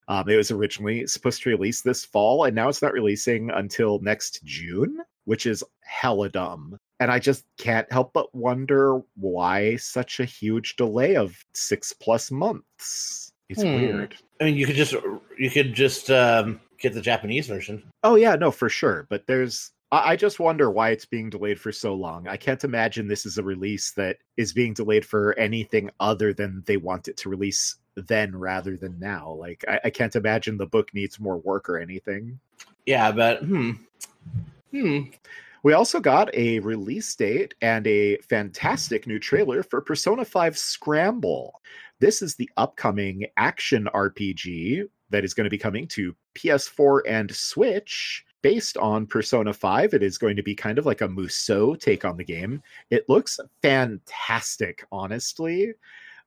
Um, it was originally supposed to release this fall, and now it's not releasing until next June, which is hella dumb. And I just can't help but wonder why such a huge delay of six plus months. It's Hmm. weird. I mean, you could just you could just um get the Japanese version. Oh yeah, no, for sure. But there's I I just wonder why it's being delayed for so long. I can't imagine this is a release that is being delayed for anything other than they want it to release then rather than now. Like I, I can't imagine the book needs more work or anything. Yeah, but hmm. Hmm. We also got a release date and a fantastic new trailer for Persona 5 Scramble. This is the upcoming action RPG that is going to be coming to PS4 and Switch. Based on Persona 5, it is going to be kind of like a Musou take on the game. It looks fantastic, honestly.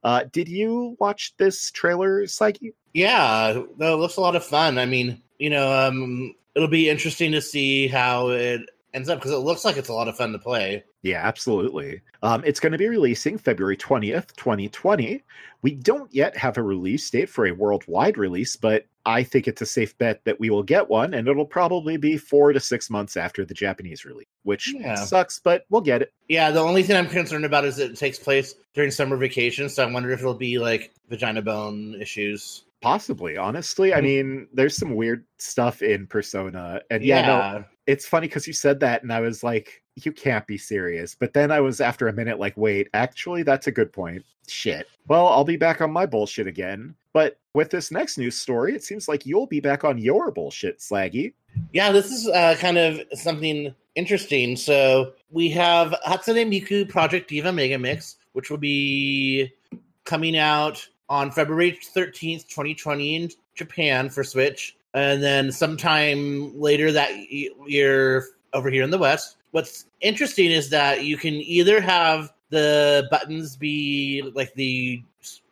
Uh, did you watch this trailer, Psyche? Yeah, it looks a lot of fun. I mean, you know, um, it'll be interesting to see how it ends up because it looks like it's a lot of fun to play. Yeah, absolutely. Um, it's going to be releasing February 20th, 2020. We don't yet have a release date for a worldwide release, but I think it's a safe bet that we will get one, and it'll probably be four to six months after the Japanese release, which Yeah. sucks, but we'll get it. Yeah, the only thing I'm concerned about is that it takes place during summer vacation, so I wonder if it'll be like vagina bone issues. Possibly, honestly. I Mhm. mean, there's some weird stuff in Persona. And yeah, no, it's funny because you said that, and I was like, you can't be serious. But then I was, after a minute, like, wait, actually, that's a good point. Shit. Well, I'll be back on my bullshit again. But with this next news story, it seems like you'll be back on your bullshit, Slaggy. Yeah, this is uh, kind of something interesting. So we have Hatsune Miku Project Diva Mega Mix, which will be coming out on February 13th, 2020 in Japan for Switch. And then sometime later that year over here in the West. What's interesting is that you can either have the buttons be like the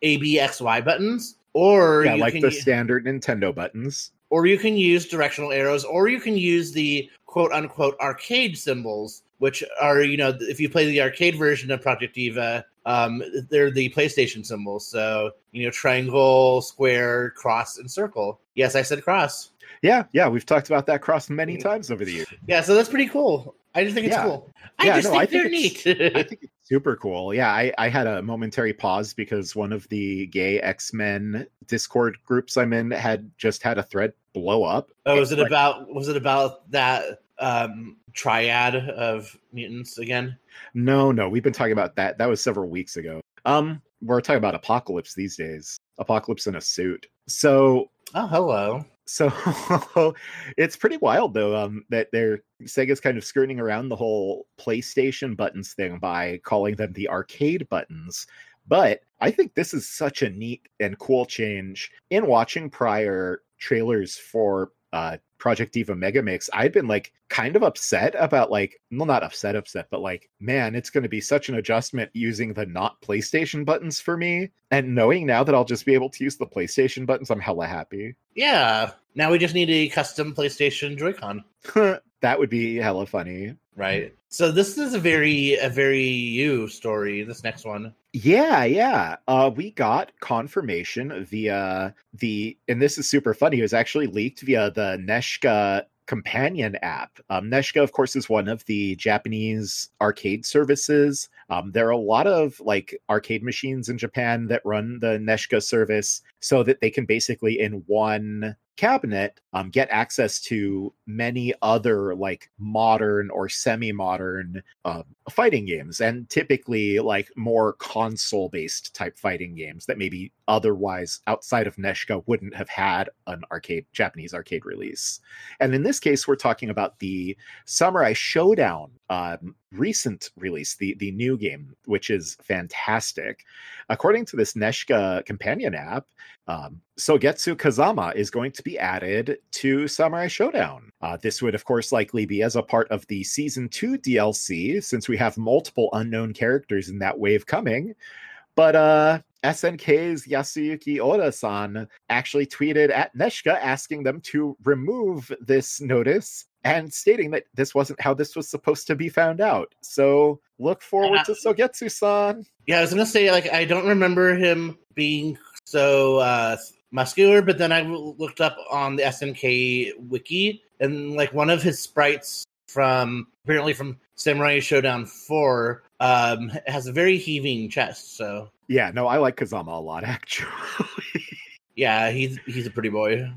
A, B, X, Y buttons, or yeah, you like can the u- standard Nintendo buttons. or you can use directional arrows, or you can use the quote unquote arcade symbols, which are, you know, if you play the arcade version of Project Diva, um, they're the PlayStation symbols. So, you know, triangle, square, cross, and circle. Yes, I said cross. Yeah, yeah, we've talked about that cross many Mm. times over the years. Yeah, so that's pretty cool. I just think it's Yeah. cool. I Yeah, just no, think I they're think neat. I think super cool. Yeah, I, I had a momentary pause because one of the gay X Men Discord groups I'm in had just had a thread blow up. oh, was it Like- about was it about that um triad of mutants again? No, no, we've been talking about that. That was several weeks ago. Um, we're talking about Apocalypse these days. Apocalypse in a suit. So Oh, hello. So it's pretty wild though um that they're sega's kind of skirting around the whole playstation buttons thing by calling them the arcade buttons. But i think this is such a neat and cool change in watching prior trailers for uh project diva Mega Mix, i'd been like kind of upset about like well not upset upset but like man it's going to be such an adjustment using the not playstation buttons for me and knowing now that i'll just be able to use the playstation buttons i'm hella happy Yeah. Now we just need a custom PlayStation Joy-Con. that would be hella funny. Right. So this is a very a very you story, this next one. Yeah, yeah. Uh, we got confirmation via the, and this is super funny. It was actually leaked via the NESiCA companion app. Um, NESiCA, of course, is one of the Japanese arcade services. Um, there are a lot of like arcade machines in Japan that run the NESiCA service so that they can basically in one cabinet um, get access to many other like modern or semi-modern um, fighting games and typically like more console based type fighting games that maybe otherwise outside of NESiCA wouldn't have had an arcade Japanese arcade release. And in this case, we're talking about the Samurai Shodown um, recent release, the the new game, which is fantastic. According to this NESiCA companion app, um, Sogetsu Kazama is going to be added to Samurai Shodown. Uh, this would, of course, likely be as a part of the season two DLC, since we have multiple unknown characters in that wave coming. But uh, SNK's Yasuyuki Oda-san actually tweeted at NESiCA asking them to remove this notice and stating that this wasn't how this was supposed to be found out. So look forward Uh, to Sogetsu-san. Yeah, I was gonna say like I don't remember him being so uh muscular, but then I looked up on the SNK wiki and like one of his sprites from apparently from Samurai Shodown 4 um has a very heaving chest. So Yeah, no, I like Kazama a lot actually. yeah, he's he's a pretty boy.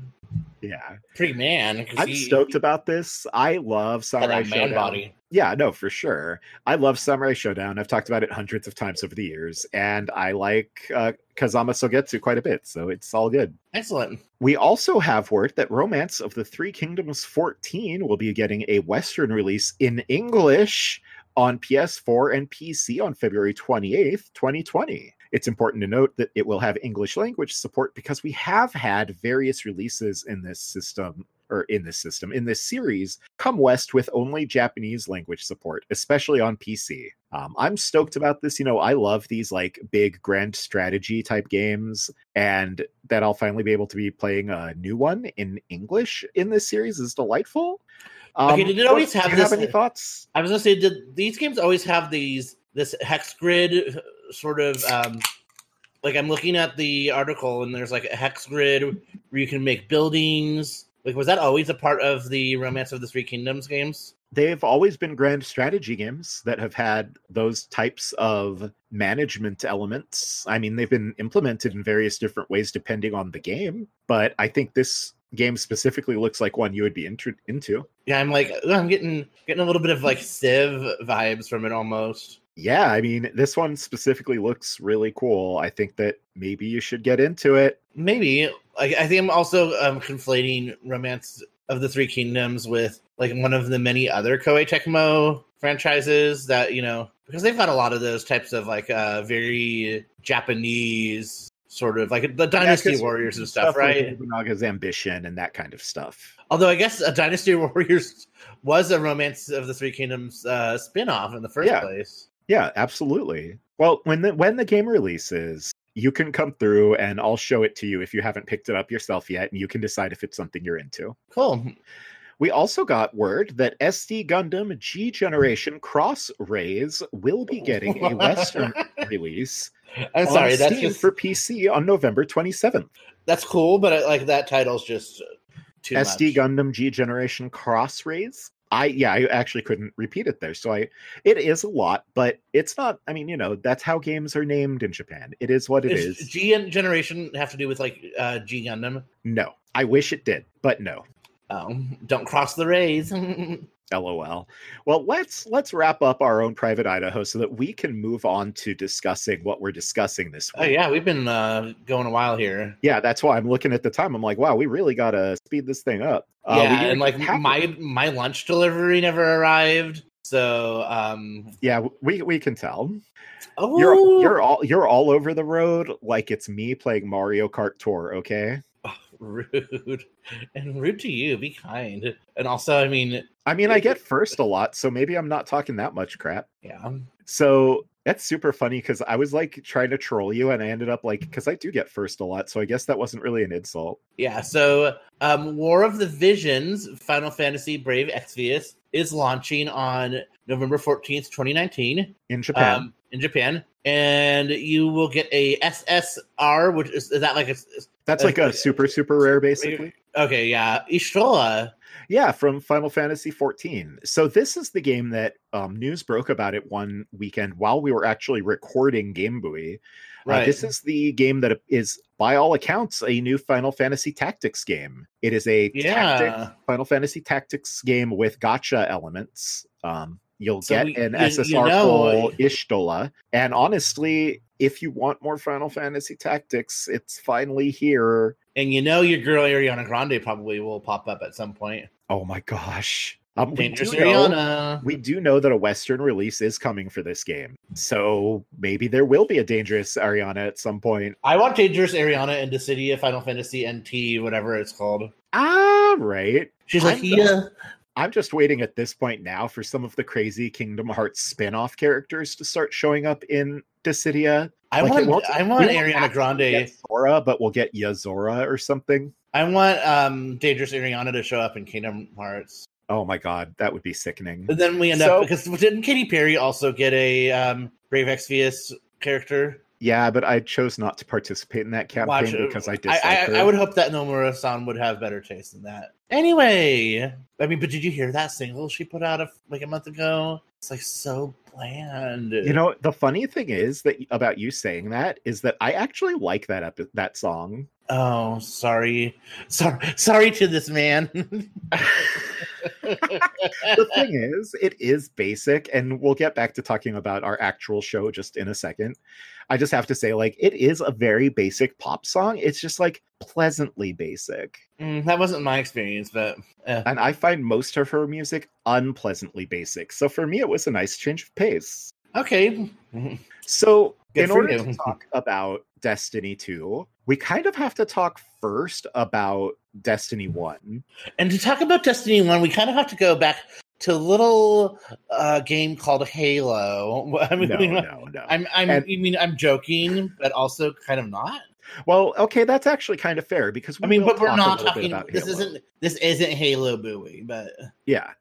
Yeah. Pretty man. I'm he- stoked about this. I love Samurai Shodown. body. Yeah, no, for sure. I love Samurai Shodown. I've talked about it hundreds of times over the years, and I like uh, Kazama Sogetsu quite a bit, so it's all good. Excellent. We also have word that Romance of the Three Kingdoms 14 will be getting a Western release in English on PS4 and PC on February 28th, 2020. It's important to note that it will have English language support because we have had various releases in this system or in this system in this series come west with only Japanese language support, especially on PC. Um, I'm stoked about this. You know, I love these like big grand strategy type games, and that I'll finally be able to be playing a new one in English in this series is delightful. Um, Okay, did it always have do you this- have any thoughts? I was gonna say, did these games always have these this hex grid sort of um, like I'm looking at the article and there's like a hex grid where you can make buildings. Like, was that always a part of the Romance of the Three Kingdoms games? they've always been grand strategy games that have had those types of management elements. I mean, they've been implemented in various different ways depending on the game, but I think this game specifically looks like one you would be inter- into. Yeah, I'm like I'm getting getting a little bit of like Civ vibes from it almost. Yeah, I mean, this one specifically looks really cool. I think that maybe you should get into it. Maybe like I think I'm also um, conflating Romance of the Three Kingdoms with like one of the many other Koei Tecmo franchises that you know because they've got a lot of those types of like uh very Japanese sort of like the Dynasty Yeah, Warriors and stuff, right? Naga's ambition and that kind of stuff. Although I guess a Dynasty Warriors was a Romance of the Three Kingdoms uh, spin-off in the first Yeah. place. Yeah, absolutely. Well, when the when the game releases, you can come through and I'll show it to you if you haven't picked it up yourself yet, and you can decide if it's something you're into. Cool. We also got word that SD Gundam G Generation Cross Rays will be getting a Western release I'm sorry, that's just for PC on November 27th. that's cool, but I, like that title's just too SD much. Gundam G Generation Cross Rays. I yeah, I actually couldn't repeat it there. So I it is a lot, but it's not I mean, you know, that's how games are named in Japan. It is what it Does is. G and generation have to do with like uh, G Gundam? No. I wish it did, but no. Um, don't cross the rays. LOL. Well, let's let's wrap up our own private Idaho so that we can move on to discussing what we're discussing this week. oh yeah, we've been uh, going a while here. Yeah, that's why I'm looking at the time. I'm like, wow, we really gotta speed this thing up. Uh, yeah, and like have- my my lunch delivery never arrived. So um yeah, we we can tell. oh You're you're all you're all over the road like it's me playing Mario Kart Tour. Okay. Rude and rude to you. Be kind. And also, I mean, I mean, I get first a lot, so maybe I'm not talking that much crap. yeah, So that's super funny because I was like trying to troll you, and I ended up like because I do get first a lot, so I guess that wasn't really an insult. yeah. So, um, War of the Visions, Final Fantasy Brave Exvius is launching on November fourteenth, twenty nineteen. In Japan, um, in Japan, and you will get a SSR, which is, is that like a that's like a super super rare, basically. okay, yeah, Y'shtola. Yeah, from Final Fantasy 14. So this is the game that um, news broke about it one weekend while we were actually recording Game Buoy. Uh, Right. this is the game that is, by all accounts, a new Final Fantasy Tactics game. It is a yeah. tactic, Final Fantasy Tactics game with gotcha elements. Um, you'll So get we- an you- you SSR know- full Y'shtola. And honestly, if you want more Final Fantasy Tactics, it's finally here. And you know your girl Ariana Grande probably will pop up at some point. Oh my gosh. Um, we Dangerous do know- Ariana. we do know that a Western release is coming for this game. So maybe there will be a dangerous Ariana at some point. I want Dangerous Ariana in Dissidia Final Fantasy NT, whatever it's called. Ah, right. She's I'm like, the- yeah. I'm just waiting at this point now for some of the crazy Kingdom Hearts spin-off characters to start showing up in Dissidia. I Like, want, I want Ariana actually Grande. Get Sora, but we'll get Yazora or something. I want um, Dangerous Ariana to show up in Kingdom Hearts. Oh my god, that would be sickening. But then we end So- up because didn't Katy Perry also get a um, Brave Exvius character? Yeah, but I chose not to participate in that campaign Watch because I I, dislike I, her. I would hope that Nomura-san would have better taste than that. Anyway, I mean, but did you hear that single she put out a, like a month ago? It's like so bland. You know, the funny thing is that about you saying that is that I actually like that epi- that song. Oh, sorry, sorry, sorry to this man. the thing is, it is basic, and we'll get back to talking about our actual show just in a second. I just have to say, like, it is a very basic pop song. It's just like pleasantly basic. Mm, that wasn't my experience, but eh. And I find most of her music unpleasantly basic. So for me, it was a nice change of pace. okay. So, Good in order you. to talk about Destiny 2, we kind of have to talk first about Destiny 1. And to talk about Destiny One, we kind of have to go back to a little uh, game called Halo. I mean, No, no, no. I'm, I'm, And- I mean, I'm joking, but also kind of not. Well, okay, that's actually kind of fair because I mean, but we're not talking. about This Halo. isn't this isn't Halo buoy, but Yeah.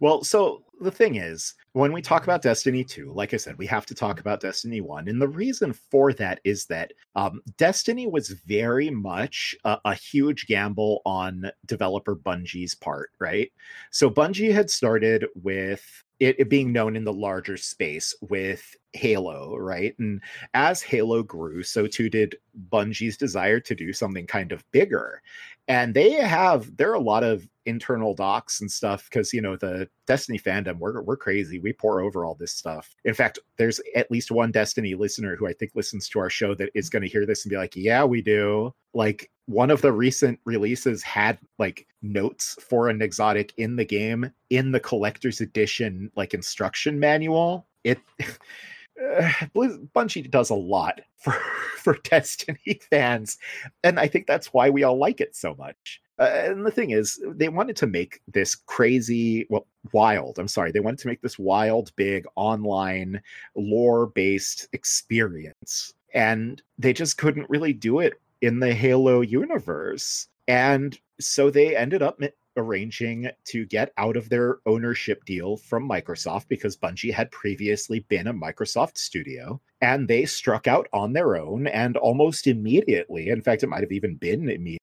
Well, so the thing is, when we talk about Destiny 2, like I said, we have to talk about Destiny 1. And the reason for that is that um, Destiny was very much a, a huge gamble on developer Bungie's part, right? So Bungie had started with it, it being known in the larger space with Halo, right? And as Halo grew, so too did Bungie's desire to do something kind of bigger and they have there are a lot of internal docs and stuff because you know the destiny fandom we're, we're crazy. We pour over all this stuff. In fact there's at least one destiny listener who i think listens to our show that is going to hear this and be like yeah we do. Like one of the recent releases had like notes for an exotic in the game in the collector's edition like instruction manual. It uh, Bungie does a lot for for Destiny fans, and I think that's why we all like it so much. Uh, and the thing is, they wanted to make this crazy, well, wild. I'm sorry, they wanted to make this wild, big online lore-based experience, and they just couldn't really do it in the Halo universe. And so they ended up arranging to get out of their ownership deal from Microsoft because Bungie had previously been a Microsoft studio and they struck out on their own and almost immediately in fact it might have even been immediately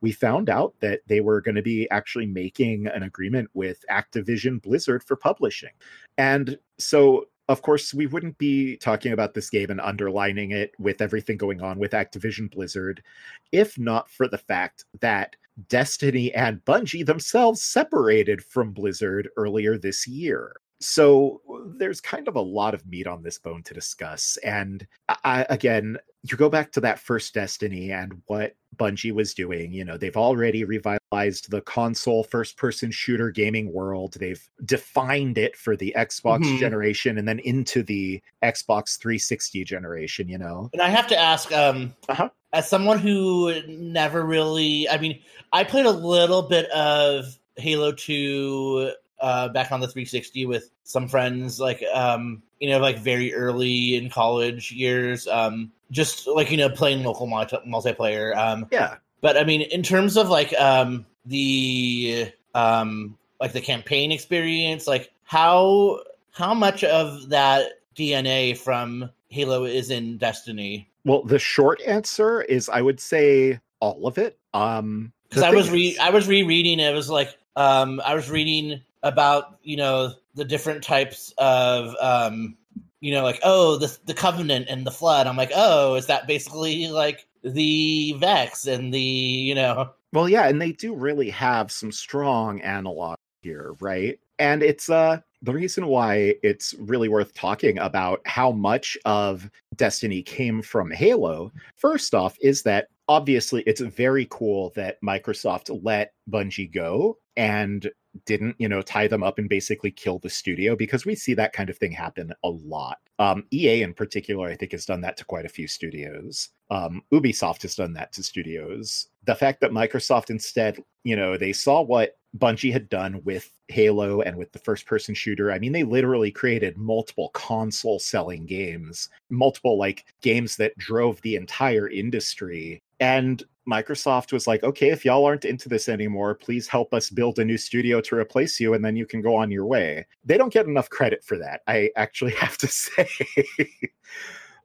we found out that they were going to be actually making an agreement with Activision Blizzard for publishing and so of course, we wouldn't be talking about this game and underlining it with everything going on with Activision Blizzard if not for the fact that Destiny and Bungie themselves separated from Blizzard earlier this year. So there's kind of a lot of meat on this bone to discuss. And I, again, you go back to that first Destiny and what Bungie was doing. You know, they've already revitalized the console first person shooter gaming world. They've defined it for the Xbox Mhm. generation and then into the Xbox 360 generation, you know? And I have to ask, um, Uh-huh. as someone who never really, I mean, I played a little bit of Halo 2 uh, back on the 360 with some friends, like, um, you know, like very early in college years, um, just like, you know, playing local multi- multiplayer. Um, Yeah. but I mean, in terms of like um, the um, like the campaign experience, like how how much of that DNA from Halo is in Destiny? Well, the short answer is I would say all of it. Um because I was re is- I was rereading it. It was like um I was reading about you know the different types of um you know like oh the the covenant and the flood. I'm like oh is that basically like the Vex and the you know Well, yeah, and they do really have some strong analog here, right? And it's uh the reason why it's really worth talking about how much of Destiny came from Halo, first off, is that obviously it's very cool that Microsoft let Bungie go and didn't, you know, tie them up and basically kill the studio because we see that kind of thing happen a lot. Um, EA in particular, I think, has done that to quite a few studios. Um, Ubisoft has done that to studios. The fact that Microsoft instead, you know, they saw what Bungie had done with Halo and with the first person shooter. I mean, they literally created multiple console selling games, multiple like games that drove the entire industry. And Microsoft was like, okay, if y'all aren't into this anymore, please help us build a new studio to replace you, and then you can go on your way. They don't get enough credit for that, I actually have to say.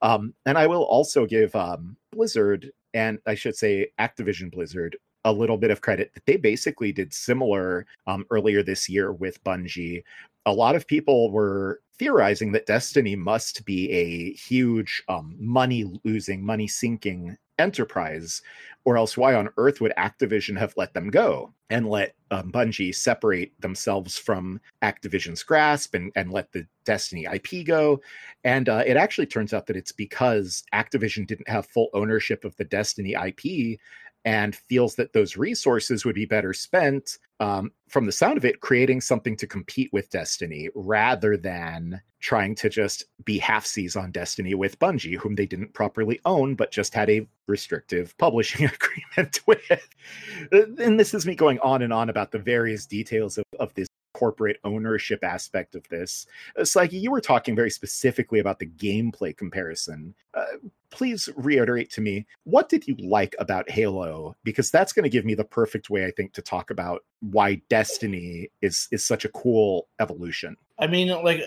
um, and I will also give um, Blizzard, and I should say Activision Blizzard, a little bit of credit that they basically did similar um, earlier this year with Bungie. A lot of people were theorizing that Destiny must be a huge um, money losing, money sinking enterprise, or else why on earth would Activision have let them go and let um, Bungie separate themselves from Activision's grasp and, and let the Destiny IP go? And uh, it actually turns out that it's because Activision didn't have full ownership of the Destiny IP and feels that those resources would be better spent um, from the sound of it creating something to compete with destiny rather than trying to just be half seas on destiny with bungie whom they didn't properly own but just had a restrictive publishing agreement with. And this is me going on and on about the various details of, of this corporate ownership aspect of this. It's like you were talking very specifically about the gameplay comparison. Uh, please reiterate to me what did you like about Halo? Because that's going to give me the perfect way, I think, to talk about why Destiny is is such a cool evolution. I mean, like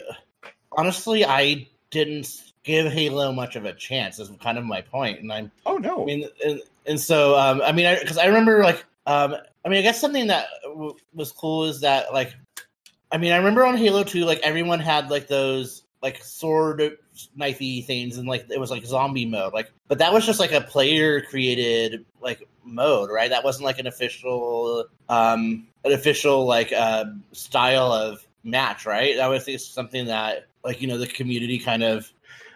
honestly, I didn't give Halo much of a chance. Is kind of my point, and I'm. Oh no! I mean, and, and so um, I mean, because I, I, remember like um, I mean, I guess something that w- was cool is that like, I mean, I remember on Halo Two, like everyone had like those like sword knifey things, and like it was like zombie mode, like, but that was just like a player created like mode, right? That wasn't like an official um an official like uh, style of match, right? That was something that like you know the community kind of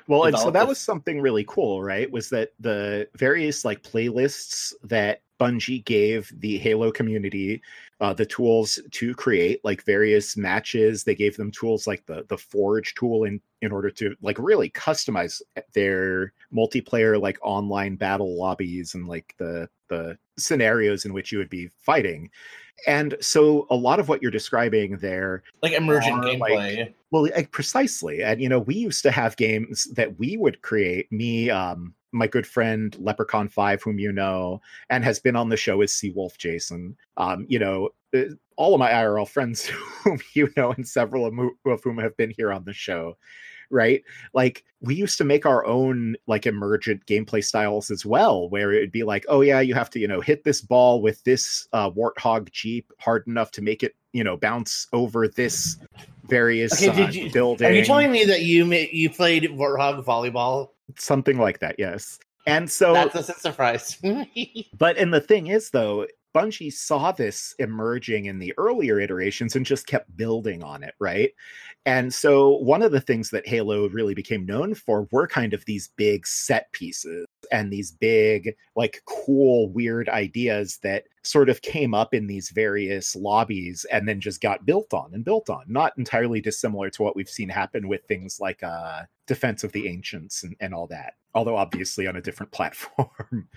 well, and so that was something really cool, right? Was that the various like playlists that Bungie gave the Halo community uh, the tools to create like various matches. They gave them tools like the the Forge tool in in order to like really customize their multiplayer like online battle lobbies and like the the scenarios in which you would be fighting. And so a lot of what you're describing there, like emergent gameplay, like, well, like, precisely. And you know, we used to have games that we would create. Me, um, my good friend Leprechaun Five, whom you know, and has been on the show as Seawolf Jason. Um, you know, uh, all of my IRL friends whom you know, and several of whom have been here on the show right? Like we used to make our own like emergent gameplay styles as well, where it'd be like, oh yeah, you have to you know hit this ball with this uh, warthog jeep hard enough to make it you know bounce over this various okay, uh, you, building. Are you telling me that you you played warthog volleyball? Something like that, yes. And so that's a surprise. but and the thing is though, Bungie saw this emerging in the earlier iterations and just kept building on it, right? And so one of the things that Halo really became known for were kind of these big set pieces and these big, like cool, weird ideas that sort of came up in these various lobbies and then just got built on and built on. Not entirely dissimilar to what we've seen happen with things like uh, Defense of the Ancients and, and all that, although obviously on a different platform.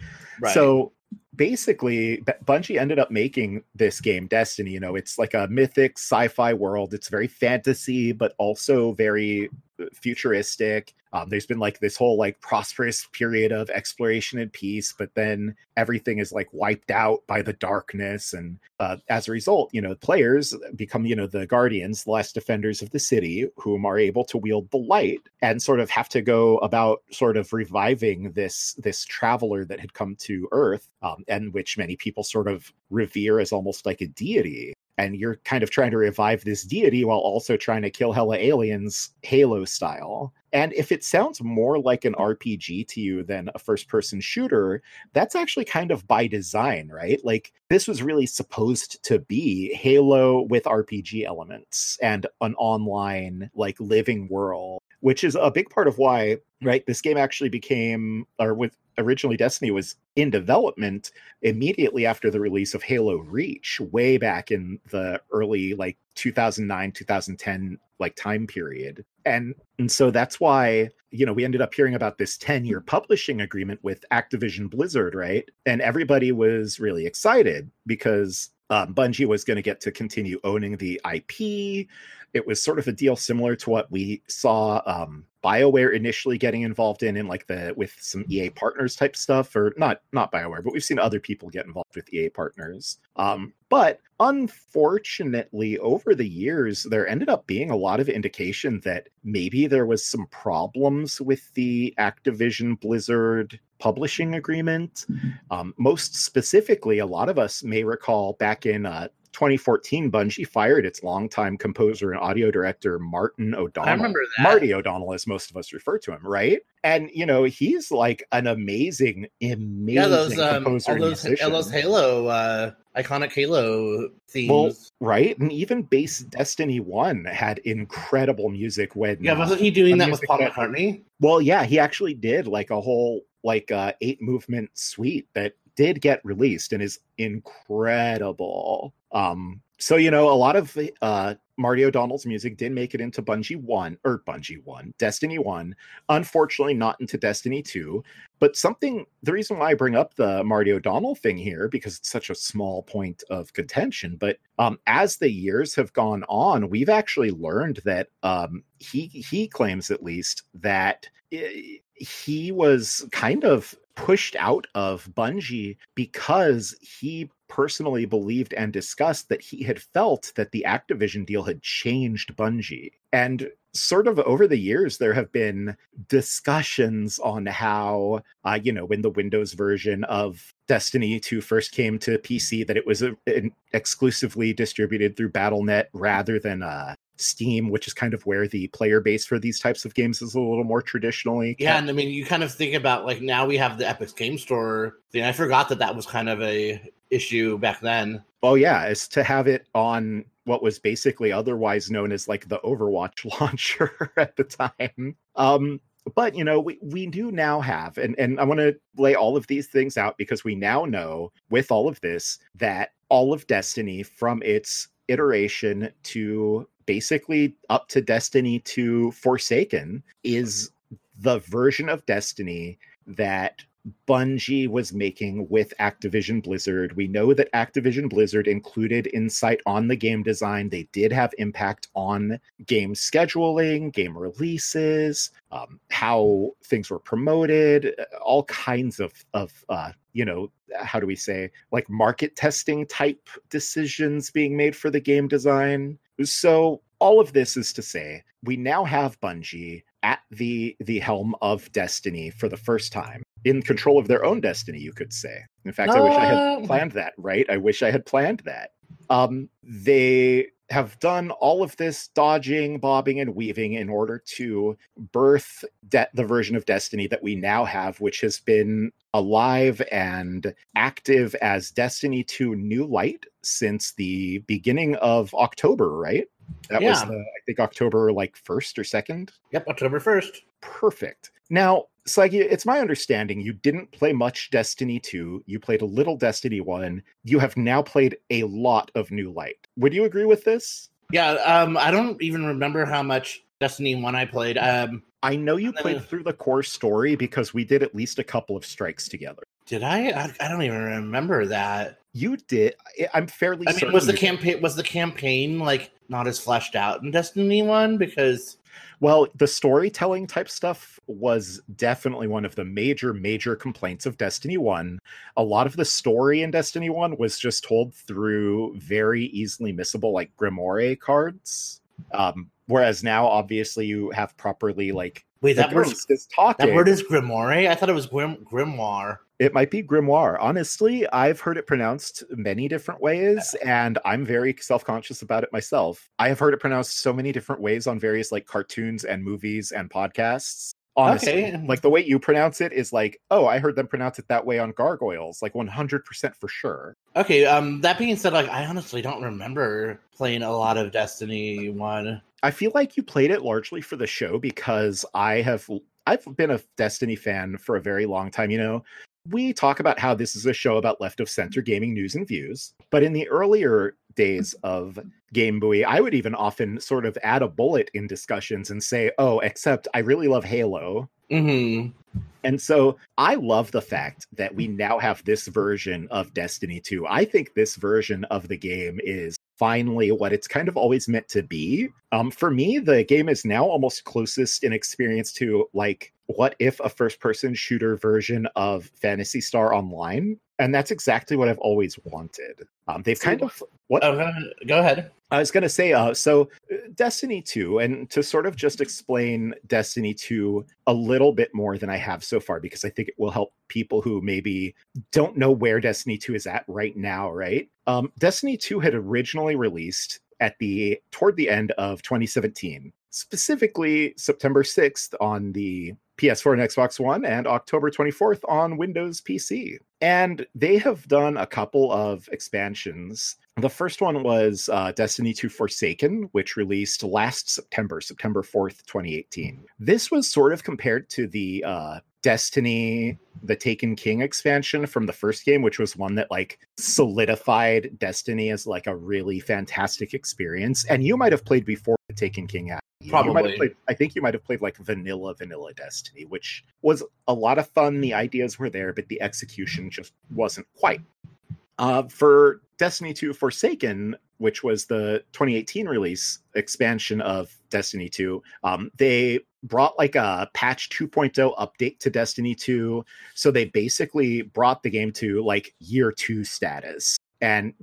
Right. So basically bungie ended up making this game destiny you know it's like a mythic sci-fi world it's very fantasy but also very futuristic um, there's been like this whole like prosperous period of exploration and peace but then everything is like wiped out by the darkness and uh, as a result you know players become you know the guardians the last defenders of the city whom are able to wield the light and sort of have to go about sort of reviving this this traveler that had come to earth um, and which many people sort of revere as almost like a deity. And you're kind of trying to revive this deity while also trying to kill hella aliens, Halo style. And if it sounds more like an RPG to you than a first person shooter, that's actually kind of by design, right? Like, this was really supposed to be Halo with RPG elements and an online, like, living world, which is a big part of why, right, this game actually became, or with originally Destiny was in development immediately after the release of Halo Reach, way back in the early like 2009 2010 like time period. And and so that's why you know we ended up hearing about this 10 year publishing agreement with Activision Blizzard, right? And everybody was really excited because um, Bungie was going to get to continue owning the IP. It was sort of a deal similar to what we saw um, BioWare initially getting involved in, in like the with some EA partners type stuff, or not not BioWare, but we've seen other people get involved with EA partners. Um, but unfortunately, over the years, there ended up being a lot of indication that maybe there was some problems with the Activision Blizzard publishing agreement. Mm-hmm. Um, most specifically, a lot of us may recall back in uh, 2014, Bungie fired its longtime composer and audio director, Martin O'Donnell. I remember that. Marty O'Donnell, as most of us refer to him, right? And, you know, he's like an amazing, amazing yeah, those, um, composer all those, all those Halo, uh, iconic Halo themes. Well, right? And even Base Destiny 1 had incredible music when. Yeah, wasn't he doing that with Paul McCartney? Well, yeah, he actually did like a whole like uh, eight movement suite that did get released and is incredible. Um, so you know, a lot of uh, Marty O'Donnell's music did make it into Bungie 1 or Bungie 1, Destiny 1, unfortunately not into Destiny 2. But something the reason why I bring up the Marty O'Donnell thing here because it's such a small point of contention, but um, as the years have gone on, we've actually learned that um, he he claims at least that eh, he was kind of pushed out of Bungie because he personally believed and discussed that he had felt that the Activision deal had changed Bungie. And sort of over the years, there have been discussions on how, uh, you know, when the Windows version of Destiny 2 first came to PC, that it was a, an exclusively distributed through Battle.net rather than uh, Steam, which is kind of where the player base for these types of games is a little more traditionally. Yeah, kept. and I mean, you kind of think about like now we have the Epic Game Store thing. I forgot that that was kind of a issue back then. Oh yeah, is to have it on what was basically otherwise known as like the Overwatch launcher at the time. Um, but you know, we, we do now have, and, and I want to lay all of these things out because we now know with all of this that all of Destiny from its iteration to basically up to Destiny 2 Forsaken is the version of Destiny that Bungie was making with Activision Blizzard. We know that Activision Blizzard included insight on the game design. They did have impact on game scheduling, game releases, um, how things were promoted, all kinds of of uh, you know how do we say like market testing type decisions being made for the game design. So all of this is to say we now have Bungie at the the helm of Destiny for the first time in control of their own destiny, you could say. In fact, I wish I had planned that, right? I wish I had planned that. Um, they have done all of this dodging, bobbing, and weaving in order to birth de- the version of Destiny that we now have, which has been alive and active as Destiny 2 New Light since the beginning of October, right? That yeah. was, the, I think, October like 1st or 2nd. Yep, October 1st. Perfect. Now, Psyche, it's my understanding you didn't play much Destiny 2. You played a little Destiny 1. You have now played a lot of New Light. Would you agree with this? Yeah, um, I don't even remember how much Destiny 1 I played. Um, I know you played through the core story because we did at least a couple of strikes together. Did I? I, I don't even remember that. You did. I'm fairly. I mean, was the campaign was the campaign like not as fleshed out in Destiny One because well, the storytelling type stuff was definitely one of the major, major complaints of Destiny 1. A lot of the story in Destiny 1 was just told through very easily missable, like Grimoire cards. Um, whereas now, obviously, you have properly, like, Wait, that word is talking. That word is grimoire. I thought it was grim, grimoire. It might be grimoire. Honestly, I've heard it pronounced many different ways, and I'm very self conscious about it myself. I have heard it pronounced so many different ways on various like cartoons and movies and podcasts. Honestly, okay. like the way you pronounce it is like, oh, I heard them pronounce it that way on Gargoyles, like 100% for sure. Okay. Um. That being said, like I honestly don't remember playing a lot of Destiny One. I feel like you played it largely for the show because I have I've been a Destiny fan for a very long time. You know, we talk about how this is a show about left of center gaming news and views, but in the earlier days of Game Buoy, I would even often sort of add a bullet in discussions and say, "Oh, except I really love Halo." Mm-hmm. And so I love the fact that we now have this version of Destiny 2. I think this version of the game is finally what it's kind of always meant to be. Um, for me, the game is now almost closest in experience to like what if a first person shooter version of Phantasy Star Online? And that's exactly what I've always wanted. Um, they've kind of what? Oh, go ahead. I was going to say, uh, so uh, Destiny 2, and to sort of just explain Destiny 2 a little bit more than I have so far, because I think it will help people who maybe don't know where Destiny 2 is at right now, right? Um, Destiny 2 had originally released at the toward the end of 2017 specifically September 6th on the PS4 and Xbox One, and October 24th on Windows PC. And they have done a couple of expansions. The first one was uh, Destiny 2 Forsaken, which released last September, September 4th, 2018. This was sort of compared to the uh, Destiny the Taken King expansion from the first game, which was one that like solidified Destiny as like a really fantastic experience. And you might have played before the Taken King. You. Probably. You might have played, I think you might have played like vanilla, vanilla Destiny, which was a lot of fun. The ideas were there, but the execution just wasn't quite. Uh, for Destiny 2 Forsaken, which was the 2018 release expansion of Destiny 2, um, they brought like a patch 2.0 update to Destiny 2. So they basically brought the game to like year two status and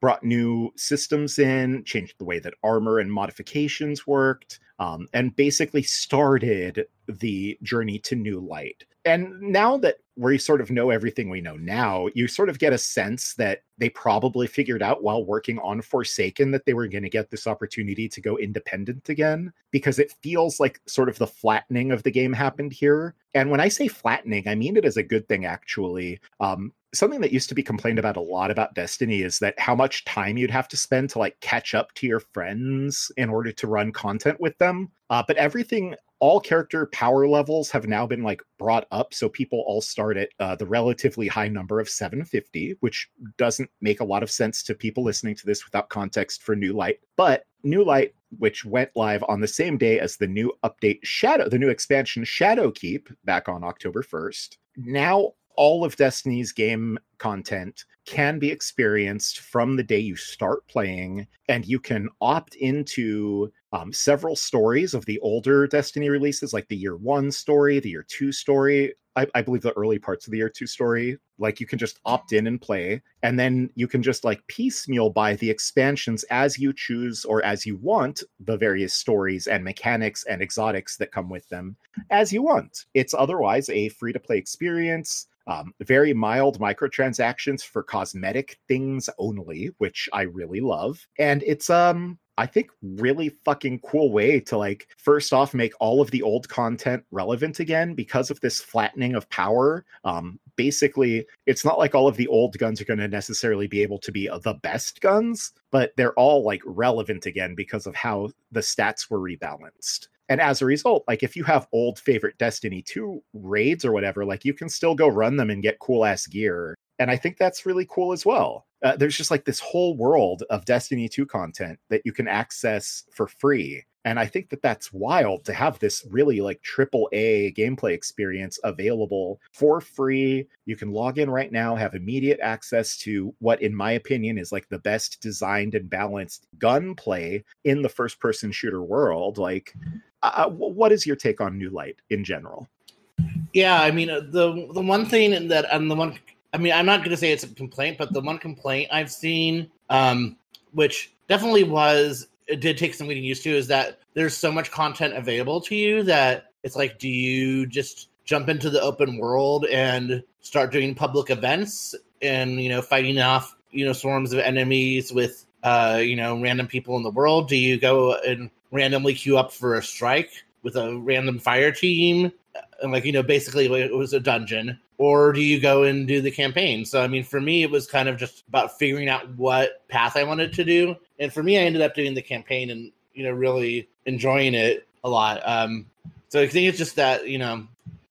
brought new systems in, changed the way that armor and modifications worked, um, and basically started the journey to new light. And now that we sort of know everything we know now, you sort of get a sense that they probably figured out while working on Forsaken that they were going to get this opportunity to go independent again because it feels like sort of the flattening of the game happened here. And when I say flattening, I mean it as a good thing, actually. Um, something that used to be complained about a lot about Destiny is that how much time you'd have to spend to like catch up to your friends in order to run content with them. Uh, but everything all character power levels have now been like brought up so people all start at uh, the relatively high number of 750 which doesn't make a lot of sense to people listening to this without context for new light. But new light which went live on the same day as the new update shadow the new expansion shadow keep back on october 1st now all of Destiny's game content can be experienced from the day you start playing, and you can opt into um, several stories of the older Destiny releases, like the year one story, the year two story. I, I, believe the early parts of the year two story. Like you can just opt in and play, and then you can just like piecemeal buy the expansions as you choose or as you want the various stories and mechanics and exotics that come with them as you want. It's otherwise a free to play experience um, very mild microtransactions for cosmetic things only, which I really love. And it's um I think really fucking cool way to like first off make all of the old content relevant again because of this flattening of power. Um, basically, it's not like all of the old guns are going to necessarily be able to be the best guns, but they're all like relevant again because of how the stats were rebalanced and as a result like if you have old favorite destiny 2 raids or whatever like you can still go run them and get cool ass gear and i think that's really cool as well uh, there's just like this whole world of destiny 2 content that you can access for free and I think that that's wild to have this really like triple A gameplay experience available for free. You can log in right now, have immediate access to what, in my opinion, is like the best designed and balanced gunplay in the first person shooter world. Like, uh, uh what is your take on New Light in general? Yeah, I mean, uh, the the one thing that, and the one, I mean, I'm not going to say it's a complaint, but the one complaint I've seen, um, which definitely was it did take some getting used to is that there's so much content available to you that it's like, do you just jump into the open world and start doing public events and you know fighting off you know swarms of enemies with uh you know random people in the world? Do you go and randomly queue up for a strike with a random fire team? And like you know, basically it was a dungeon or do you go and do the campaign? So, I mean, for me, it was kind of just about figuring out what path I wanted to do. And for me, I ended up doing the campaign and, you know, really enjoying it a lot. Um, so I think it's just that, you know,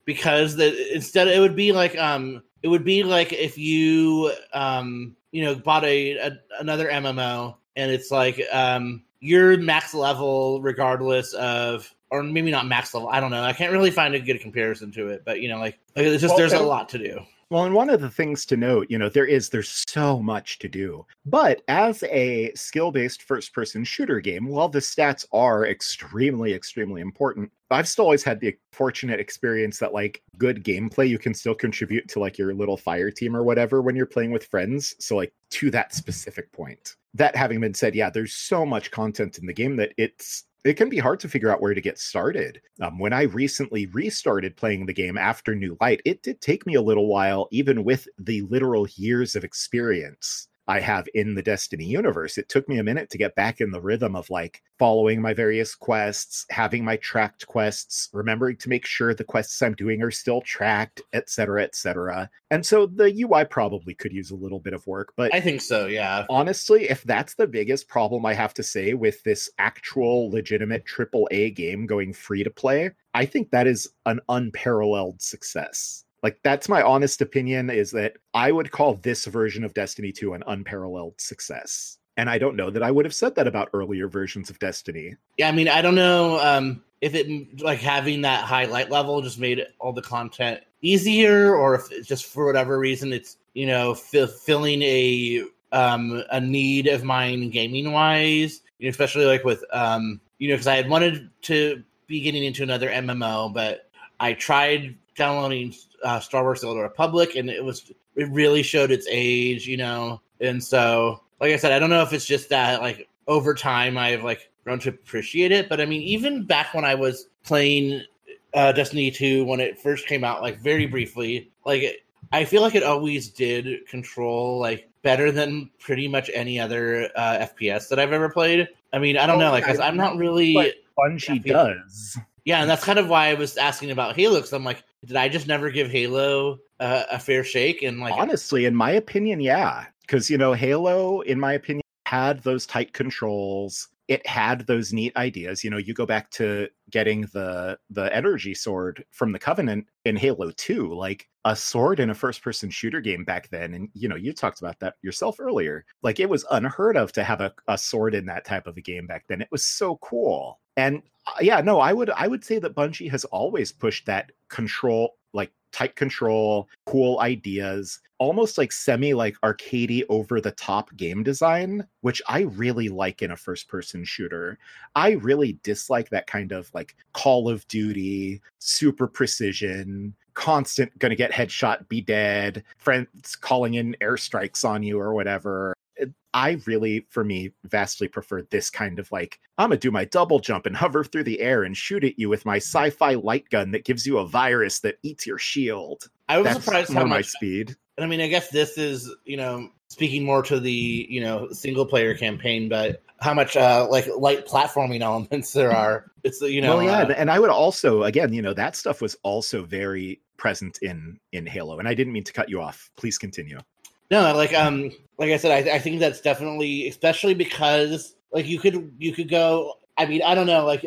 because the instead it would be like, um, it would be like if you, um, you know, bought a, a another MMO and it's like, um, you're max level regardless of or maybe not max level. I don't know. I can't really find a good comparison to it, but you know, like, like it's just well, there's a lot to do. Well, and one of the things to note, you know, there is there's so much to do. But as a skill-based first-person shooter game, while the stats are extremely extremely important, I've still always had the fortunate experience that like good gameplay you can still contribute to like your little fire team or whatever when you're playing with friends. So like to that specific point. That having been said, yeah, there's so much content in the game that it's it can be hard to figure out where to get started. Um, when I recently restarted playing the game after New Light, it did take me a little while, even with the literal years of experience, I have in the Destiny universe. It took me a minute to get back in the rhythm of like following my various quests, having my tracked quests, remembering to make sure the quests I'm doing are still tracked, etc., etc. And so the UI probably could use a little bit of work, but I think so, yeah. honestly, if that's the biggest problem I have to say with this actual legitimate AAA game going free to play, I think that is an unparalleled success. Like that's my honest opinion is that I would call this version of Destiny 2 an unparalleled success. And I don't know that I would have said that about earlier versions of Destiny. Yeah, I mean, I don't know um, if it like having that high light level just made all the content easier, or if just for whatever reason it's you know f- filling a um, a need of mine gaming wise, you know, especially like with um, you know because I had wanted to be getting into another MMO, but I tried downloading uh, Star Wars: The Old Republic, and it was it really showed its age, you know, and so like I said, I don't know if it's just that like over time I've like grown to appreciate it, but I mean, even back when I was playing uh, Destiny 2 when it first came out, like very briefly, like I feel like it always did control like better than pretty much any other uh, FPS that I've ever played. I mean, I don't Oh, know, like, 'cause I'm not really. But Bungie Yeah. does. Yeah, and that's kind of why I was asking about Halo because I'm like, did I just never give Halo uh, a fair shake? And like, Honestly, in my opinion, yeah. Because, you know, Halo, in my opinion, had those tight controls. It had those neat ideas. You know, you go back to getting the the energy sword from the Covenant in Halo 2, like a sword in a first person shooter game back then. And you know, you talked about that yourself earlier. Like it was unheard of to have a, a sword in that type of a game back then. It was so cool. And uh, yeah, no, I would I would say that Bungie has always pushed that control, like tight control, cool ideas, almost like semi like arcadey over the top game design, which I really like in a first person shooter. I really dislike that kind of like Call of Duty, super precision, constant gonna get headshot, be dead, friends calling in airstrikes on you or whatever. I really, for me, vastly prefer this kind of like, I'm gonna do my double jump and hover through the air and shoot at you with my sci fi light gun that gives you a virus that eats your shield. I was That's surprised more how my much speed. And I mean, I guess this is, you know, speaking more to the, you know, single player campaign, but how much uh like light platforming elements there are. It's you know, well, yeah, uh, and I would also, again, you know, that stuff was also very present in in Halo. And I didn't mean to cut you off. Please continue. No, like um, like I said, I, I think that's definitely, especially because like you could you could go. I mean, I don't know, like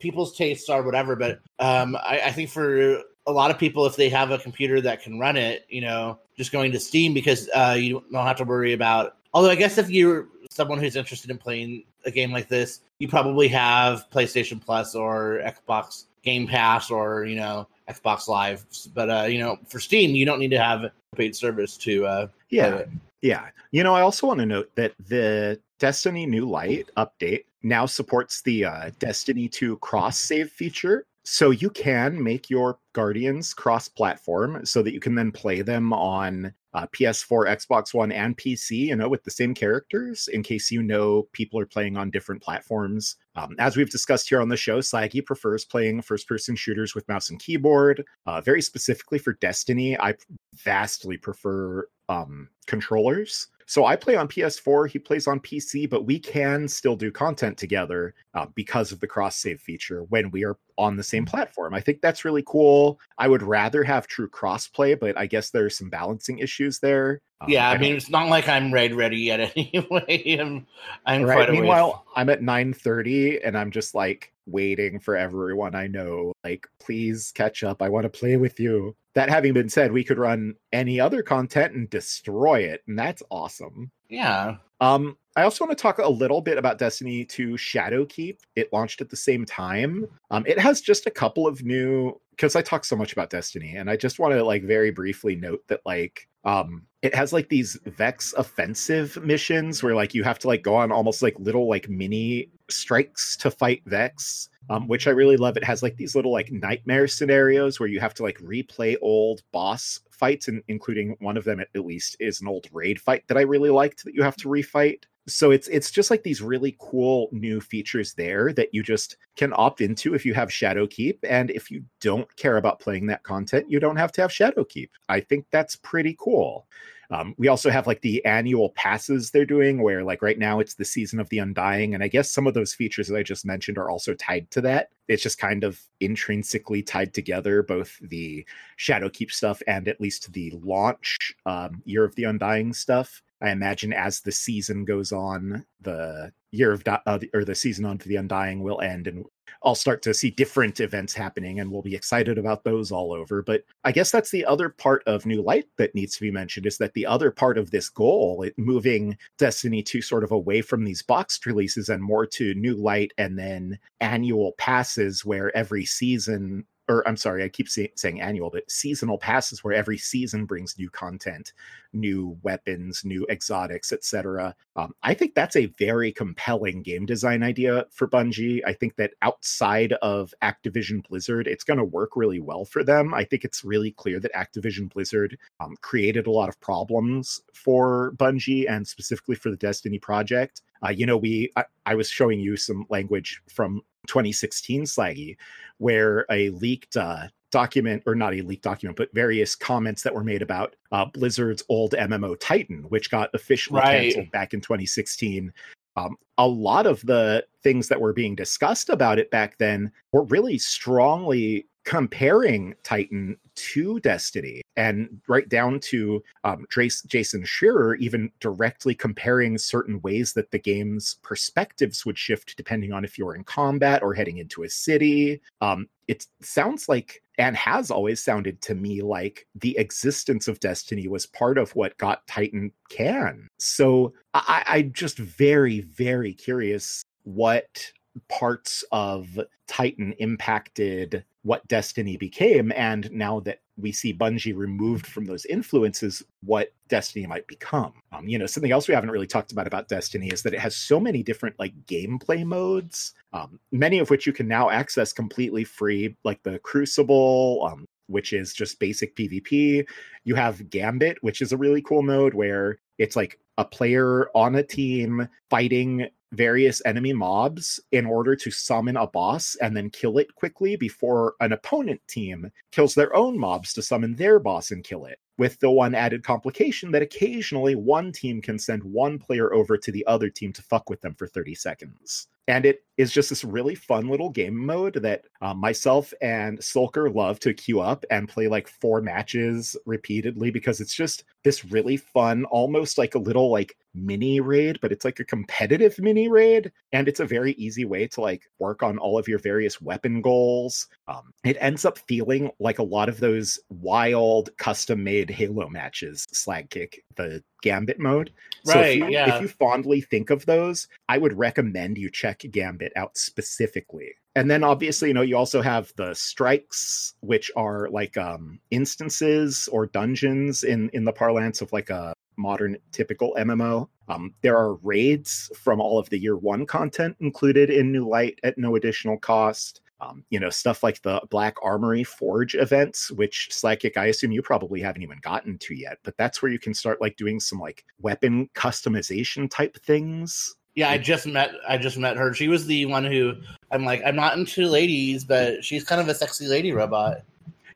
people's tastes are whatever, but um, I, I think for a lot of people, if they have a computer that can run it, you know, just going to Steam because uh, you don't have to worry about. Although I guess if you're someone who's interested in playing a game like this, you probably have PlayStation Plus or Xbox Game Pass or you know Xbox Live. But uh, you know, for Steam, you don't need to have a paid service to uh, Yeah. it. Yeah. You know, I also want to note that the Destiny New Light update now supports the uh, Destiny 2 cross save feature. So you can make your Guardians cross platform so that you can then play them on uh, PS4, Xbox One, and PC, you know, with the same characters in case you know people are playing on different platforms. Um, as we've discussed here on the show, Sagi prefers playing first person shooters with mouse and keyboard. Uh, very specifically for Destiny, I vastly prefer um, controllers. So I play on PS4, he plays on PC, but we can still do content together uh, because of the cross save feature when we are on the same platform. I think that's really cool. I would rather have true crossplay, but I guess there's some balancing issues there. Um, Yeah, I don't- mean, it's not like I'm raid ready yet anyway. I'm, I'm right. quite a ways- Meanwhile, I'm at 9:30 and I'm just like waiting for everyone I know. Like, please catch up. I want to play with you. That having been said, we could run any other content and destroy it, and that's awesome. yeah, Um, I also want to talk a little bit about Destiny 2 Shadowkeep. It launched at the same time. Um, it has just a couple of new because I talk so much about Destiny, and I just want to like very briefly note that like um it has like these Vex offensive missions where like you have to like go on almost like little like mini strikes to fight Vex. Um, which I really love. It has like these little like nightmare scenarios where you have to like replay old boss fights, and including one of them at, at least is an old raid fight that I really liked that you have to refight. So it's it's just like these really cool new features there that you just can opt into if you have Shadowkeep, and if you don't care about playing that content, you don't have to have Shadowkeep. I think that's pretty cool. Um, we also have like the annual passes they're doing, where like right now it's the season of the Undying, and I guess some of those features that I just mentioned are also tied to that. It's just kind of intrinsically tied together, both the Shadowkeep stuff and at least the launch um, Year of the Undying stuff. I imagine as the season goes on, the year of uh, or the season on to the Undying will end, and I'll start to see different events happening and we'll be excited about those all over. But I guess that's the other part of New Light that needs to be mentioned is that the other part of this goal, it, moving Destiny 2 sort of away from these boxed releases and more to New Light and then annual passes where every season or I'm sorry, I keep say, saying annual, but seasonal passes where every season brings new content, new weapons, new exotics, etc. Um, I think that's a very compelling game design idea for Bungie. I think that outside of Activision Blizzard, it's going to work really well for them. I think it's really clear that Activision Blizzard um, created a lot of problems for Bungie and specifically for the Destiny project. Uh, you know, we I, I, was showing you some language from 2016 Slaggy, where a leaked uh, document, or not a leaked document, but various comments that were made about uh, Blizzard's old MMO Titan, which got officially right. canceled back in 2016. Um, a lot of the things that were being discussed about it back then were really strongly comparing Titan to Destiny and right down to um, Trace, Jason Schreier even directly comparing certain ways that the game's perspectives would shift depending on if you're in combat or heading into a city. Um, it sounds like and has always sounded to me like the existence of Destiny was part of what got Titan can. So I, I'm just very, very curious what parts of Titan impacted what Destiny became. And now that we see Bungie removed from those influences, what Destiny might become. Um, you know, something else we haven't really talked about about Destiny is that it has so many different like gameplay modes, um, many of which you can now access completely free, like the Crucible, um, which is just basic PvP. You have Gambit, which is a really cool mode where it's like a player on a team fighting various enemy mobs in order to summon a boss and then kill it quickly before an opponent team kills their own mobs to summon their boss and kill it. With the one added complication that occasionally one team can send one player over to the other team to fuck with them for 30 seconds. And it is just this really fun little game mode that uh, myself and Sulker love to queue up and play like four matches repeatedly because it's just this really fun, almost like a little like mini raid, but it's like a competitive mini raid. And it's a very easy way to like work on all of your various weapon goals. Um, it ends up feeling like a lot of those wild custom made Halo matches, Slag Kick, the Gambit mode. Right. So if you, yeah. if you fondly think of those, I would recommend you check Gambit out specifically. And then obviously, you know, you also have the strikes, which are like um instances or dungeons in in the parlance of like a modern typical MMO. Um, there are raids from all of the year one content included in New Light at no additional cost. Um, you know, stuff like the Black Armory Forge events, which Slagkick, I assume you probably haven't even gotten to yet, but that's where you can start like doing some like weapon customization type things. Yeah, I just met I just met her. She was the one who I'm like, I'm not into ladies, but she's kind of a sexy lady robot.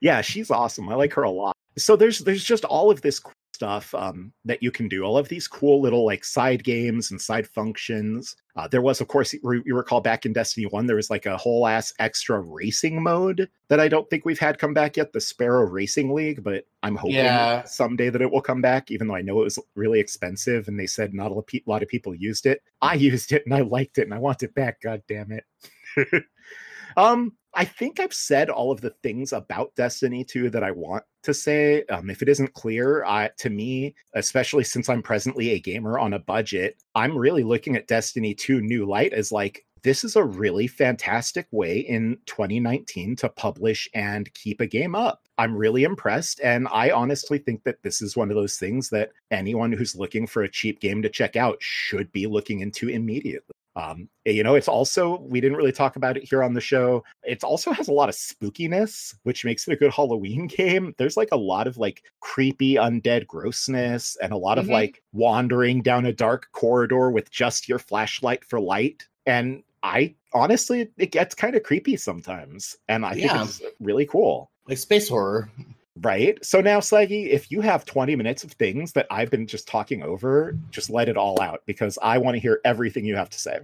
Yeah, she's awesome. I like her a lot. So there's there's just all of this stuff um, that you can do. All of these cool little like side games and side functions. Uh, there was, of course, you, recall back in Destiny One, there was like a whole ass extra racing mode that I don't think we've had come back yet, the Sparrow Racing League. But I'm hoping yeah. someday that it will come back, even though I know it was really expensive and they said not a lot of people used it. I used it and I liked it and I want it back. God damn it. um, I think I've said all of the things about Destiny 2 that I want to say. Um, if it isn't clear, uh, to me, especially since I'm presently a gamer on a budget, I'm really looking at Destiny 2 New Light as like, this is a really fantastic way in 2019 to publish and keep a game up. I'm really impressed. And I honestly think that this is one of those things that anyone who's looking for a cheap game to check out should be looking into immediately. Um, you know, it's also, we didn't really talk about it here on the show. It also has a lot of spookiness, which makes it a good Halloween game. There's like a lot of like creepy undead grossness and a lot mm-hmm. of like wandering down a dark corridor with just your flashlight for light. And I honestly, it gets kind of creepy sometimes. And I think it's really cool. Like space horror. Right. So now, Slaggy, if you have 20 minutes of things that I've been just talking over, just let it all out because I want to hear everything you have to say.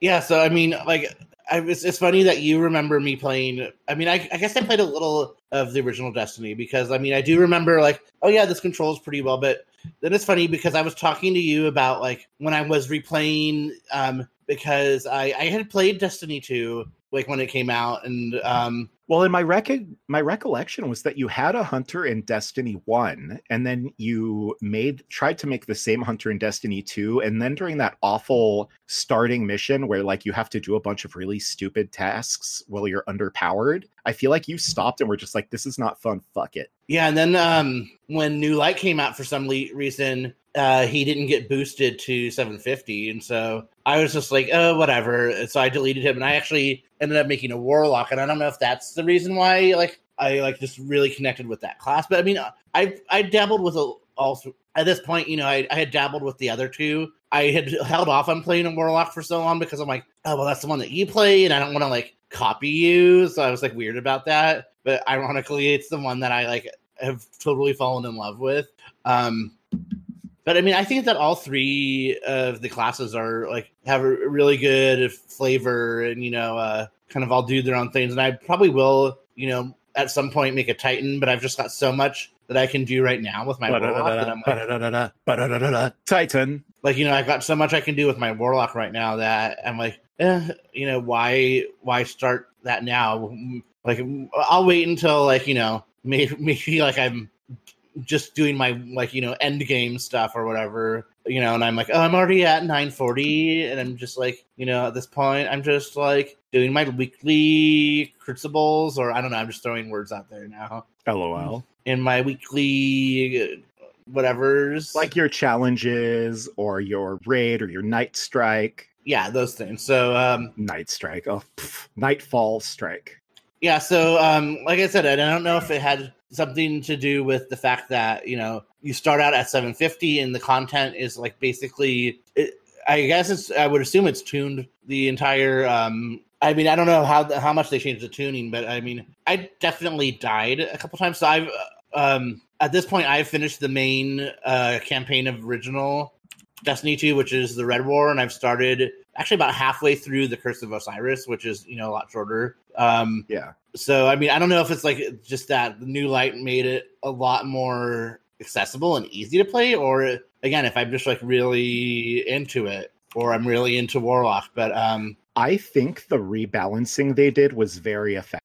Yeah. So, I mean, like, I, it's, it's funny that you remember me playing. I mean, I, I guess I played a little of the original Destiny because, I mean, I do remember, like, oh, yeah, this controls pretty well. But then it's funny because I was talking to you about, like, when I was replaying, um, because I, I had played Destiny 2 like when it came out and um well in my rec my recollection was that you had a hunter in destiny 1 and then you made tried to make the same hunter in destiny 2 and then during that awful starting mission where like you have to do a bunch of really stupid tasks while you're underpowered i feel like you stopped and were just like this is not fun. Fuck it. Yeah and then um when new light came out for some le- reason uh, he didn't get boosted to 750, and so I was just like, oh, whatever. So I deleted him, and I actually ended up making a warlock, and I don't know if that's the reason why, like, I like just really connected with that class. But I mean, I I dabbled with a, also at this point, you know, I, I had dabbled with the other two. I had held off on playing a warlock for so long because I'm like, oh well, that's the one that you play, and I don't want to like copy you. So I was like weird about that. But ironically, it's the one that I like have totally fallen in love with. Um, but I mean, I think that all three of the classes are like have a really good flavor, and you know, uh, kind of all do their own things. And I probably will, you know, at some point make a Titan, but I've just got so much that I can do right now with my warlock Titan. Like you know, I've got so much I can do with my warlock right now that I'm like, eh, you know, why why start that now? Like I'll wait until like you know maybe, maybe like I'm just doing my like you know end game stuff or whatever you know and i'm like oh i'm already at 940 and i'm just like you know at this point i'm just like doing my weekly crucibles or i don't know i'm just throwing words out there now. Lol in my weekly whatever's. Like your challenges or your raid or your night strike. Yeah those things. So um night strike. Oh pff, nightfall strike. yeah so um like i said i don't know if it had something to do with the fact that you know you start out at 750 and the content is like basically it, i guess it's i would assume it's tuned the entire um i mean i don't know how how much they changed the tuning but i mean i definitely died a couple times. So i've um at this point i've finished the main uh campaign of original destiny 2 which is the red war and i've started actually about halfway through the curse of osiris which is you know a lot shorter um yeah so I mean, I don't know if it's like just that the new light made it a lot more accessible and easy to play, or again, if I'm just like really into it, or I'm really into Warlock. But um, I think the rebalancing they did was very effective.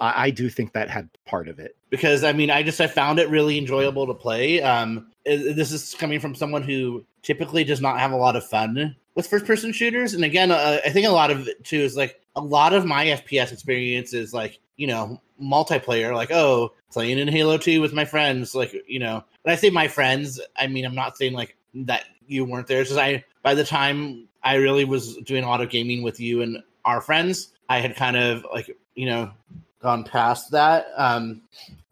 I, I do think that had part of it because I mean, I just I found it really enjoyable to play. Um, this is coming from someone who typically does not have a lot of fun with first person shooters, and again, uh, I think a lot of it too is like a lot of my FPS experience is like you know, multiplayer, like, oh, playing in Halo 2 with my friends, like, you know, when I say my friends, I mean, I'm not saying like that you weren't there. Because I, by the time I really was doing a lot of gaming with you and our friends, I had kind of like, you know, gone past that. Um,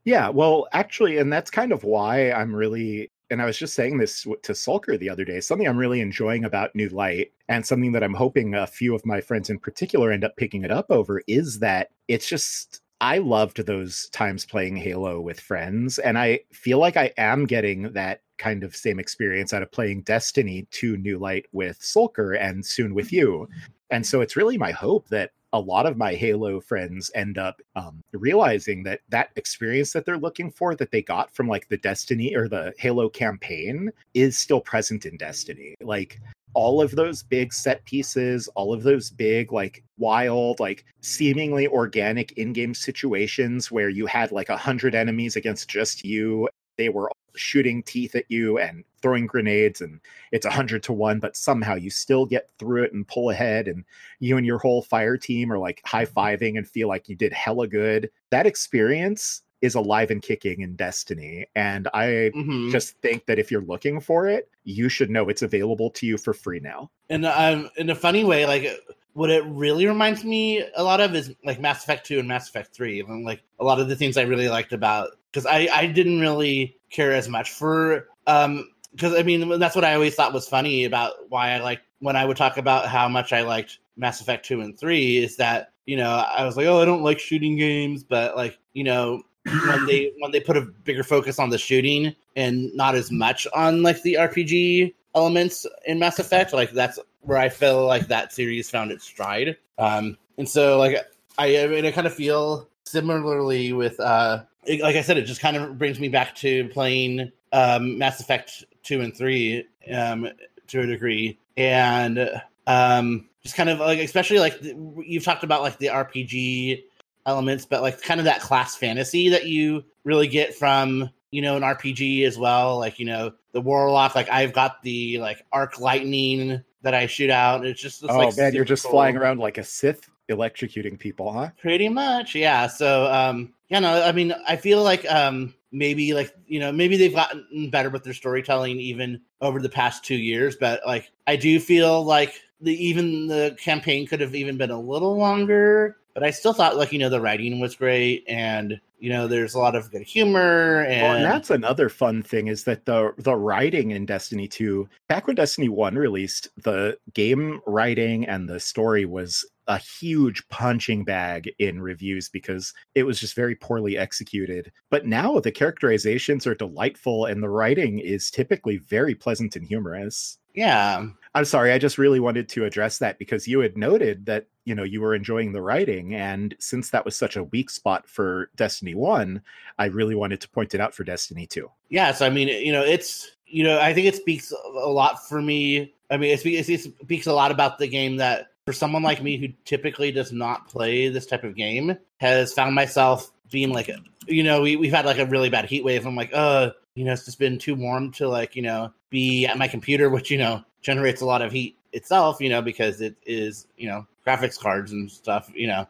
yeah, well, actually, and that's kind of why I'm really and I was just saying this to Sulker the other day, something I'm really enjoying about New Light, and something that I'm hoping a few of my friends in particular end up picking it up over is that it's just. I loved those times playing Halo with friends, and I feel like I am getting that kind of same experience out of playing Destiny 2 New Light with Sulker and soon with mm-hmm. you. And so it's really my hope that a lot of my Halo friends end up um, realizing that that experience that they're looking for that they got from like the Destiny or the Halo campaign is still present in Destiny. Like all of those big set pieces, all of those big, like wild, like seemingly organic in game situations where you had like a hundred enemies against just you. They were shooting teeth at you and throwing grenades and it's a hundred to one but somehow you still get through it and pull ahead and you and your whole fire team are like high-fiving and feel like you did hella good that experience is alive and kicking in destiny and i mm-hmm. just think that if you're looking for it you should know it's available to you for free now and um, in a funny way like what it really reminds me a lot of is like Mass Effect 2 and Mass Effect 3. And like a lot of the things I really liked about because I, I didn't really care as much for um because I mean that's what I always thought was funny about why I like when I would talk about how much I liked Mass Effect 2 and 3 is that you know I was like oh I don't like shooting games but like you know when they when they put a bigger focus on the shooting and not as much on like the RPG elements in Mass Effect. Like that's where I feel like that series found its stride. Um, and so like I, I mean, I kind of feel similarly with uh, it- like I said, it just kind of brings me back to playing um, Mass Effect two and three um, to a degree, and um, just kind of like especially like you've talked about like the RPG elements, but like kind of that class fantasy that you really get from you know an RPG as well. Like you know the warlock. Like I've got the like arc lightning that I shoot out. It's just it's, oh like, man, you're just cool. flying around like a Sith, electrocuting people, huh? Pretty much, yeah. So, um, yeah, no, I mean, I feel like um, maybe like you know maybe they've gotten better with their storytelling even over the past two years, but like I do feel like the even the campaign could have even been a little longer. But I still thought like you know the writing was great, and you know there's a lot of good humor, and, Well, and that's another fun thing is that the the writing in Destiny 2, back when Destiny 1 released, the game writing and the story was a huge punching bag in reviews because it was just very poorly executed. But now the characterizations are delightful and the writing is typically very pleasant and humorous. yeah, I'm sorry, I just really wanted to address that because you had noted that, you know, you were enjoying the writing and since that was such a weak spot for Destiny 1, I really wanted to point it out for Destiny 2. yeah. So I mean, you know, it's you know, I think it speaks a lot for me. I mean, it speaks, it speaks a lot about the game that for someone like me who typically does not play this type of game has found myself being like, you know, we we've had like a really bad heat wave. I'm like, uh, you know, it's just been too warm to like, you know, be at my computer, which you know generates a lot of heat itself, you know, because it is, you know, graphics cards and stuff, you know.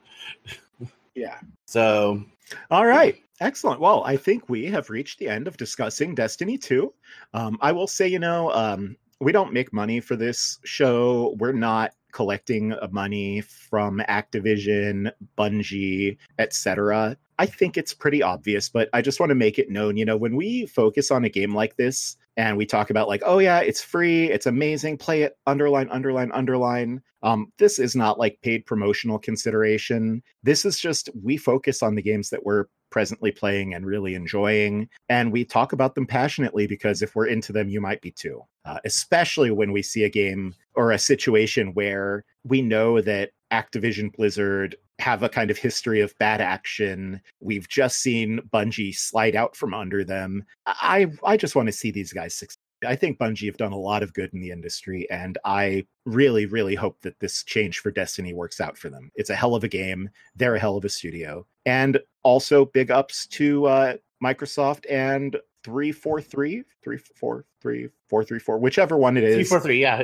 Yeah. So All right. Excellent. Well, I think we have reached the end of discussing Destiny 2. Um, I will say, you know, um, we don't make money for this show. We're not collecting money from Activision, Bungie, etc. I think it's pretty obvious, but I just want to make it known, you know, when we focus on a game like this and we talk about like, oh yeah, it's free, it's amazing, play it, underline, underline, underline. Um, this is not like paid promotional consideration. This is just we focus on the games that we're presently playing and really enjoying. And we talk about them passionately because if we're into them, you might be too. Uh, especially when we see a game or a situation where we know that Activision Blizzard have a kind of history of bad action. We've just seen Bungie slide out from under them. I I just want to see these guys succeed. I think Bungie have done a lot of good in the industry, and I really, really hope that this change for Destiny works out for them. It's a hell of a game. They're a hell of a studio. And also big ups to uh, Microsoft and 343, 343, 434, whichever one it three is. four three, yeah,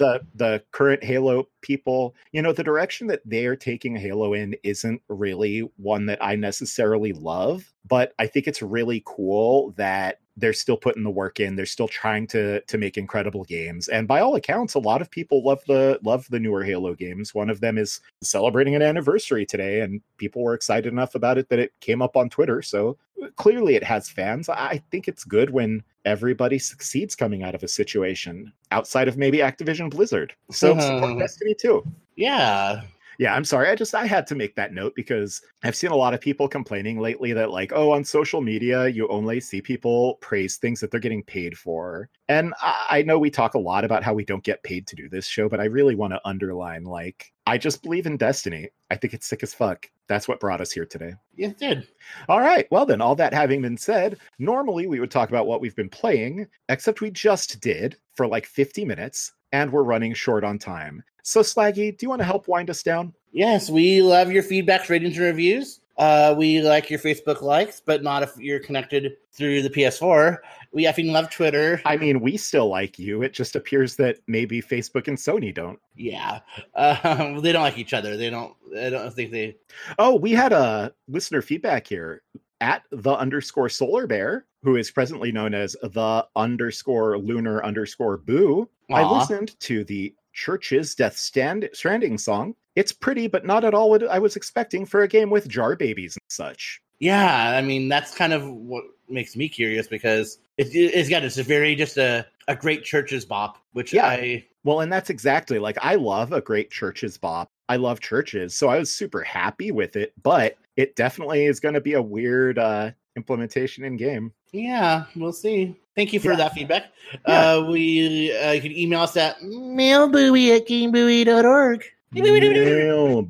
Yeah, the the current Halo people, you know, the direction that they're taking Halo in isn't really one that I necessarily love, but I think it's really cool that they're still putting the work in. They're still trying to to make incredible games, and by all accounts, a lot of people love the love the newer Halo games. One of them is celebrating an anniversary today, and people were excited enough about it that it came up on Twitter. So clearly, it has fans. I think it's good when everybody succeeds coming out of a situation outside of maybe Activision Blizzard. So support Mhm. Destiny too. yeah. Yeah, I'm sorry. I just I had to make that note because I've seen a lot of people complaining lately that like, oh, on social media you only see people praise things that they're getting paid for. And I, I know we talk a lot about how we don't get paid to do this show, but I really want to underline like I just believe in Destiny. I think it's sick as fuck. That's what brought us here today. It did. All right. Well, then, all that having been said, normally we would talk about what we've been playing, except we just did for like 50 minutes, and we're running short on time. So, Slaggy, do you want to help wind us down? Yes, we love your feedbacks, ratings, and reviews. Uh, we like your Facebook likes, but not if you're connected through the PS4. We effing love Twitter. I mean, we still like you. It just appears that maybe Facebook and Sony don't. Yeah, uh, they don't like each other. They don't. I don't think they. Oh, we had a listener feedback here at the underscore solar bear, who is presently known as the underscore lunar underscore boo. I listened to the CHVRCHES Death Stand Stranding song. It's pretty, but not at all what I was expecting for a game with jar babies and such. Yeah, I mean that's kind of what makes me curious because it, it's got it's a very just a a great CHVRCHES bop, which Yeah. I Well, and that's exactly like I love a great CHVRCHES bop. I love CHVRCHES, so I was super happy with it, but it definitely is going to be a weird uh, implementation in game. Yeah, we'll see. Thank you for Yeah. that feedback. Yeah. Uh, we uh, you can email us at mailbuoy at gamebuoy.org. Mail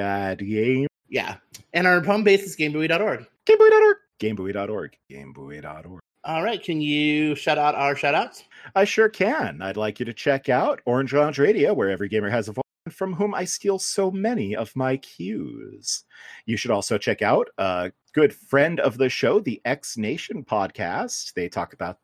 at game Yeah, and our home base is gamebuoy.org. gamebuoy.org gamebuoy.org gamebuoy.org. All right, can you shout out our shout outs? I sure can. I'd like you to check out Orange Lounge Radio, where every gamer has a voice, from whom I steal so many of my cues. You should also check out a good friend of the show, the X Nation podcast. They talk about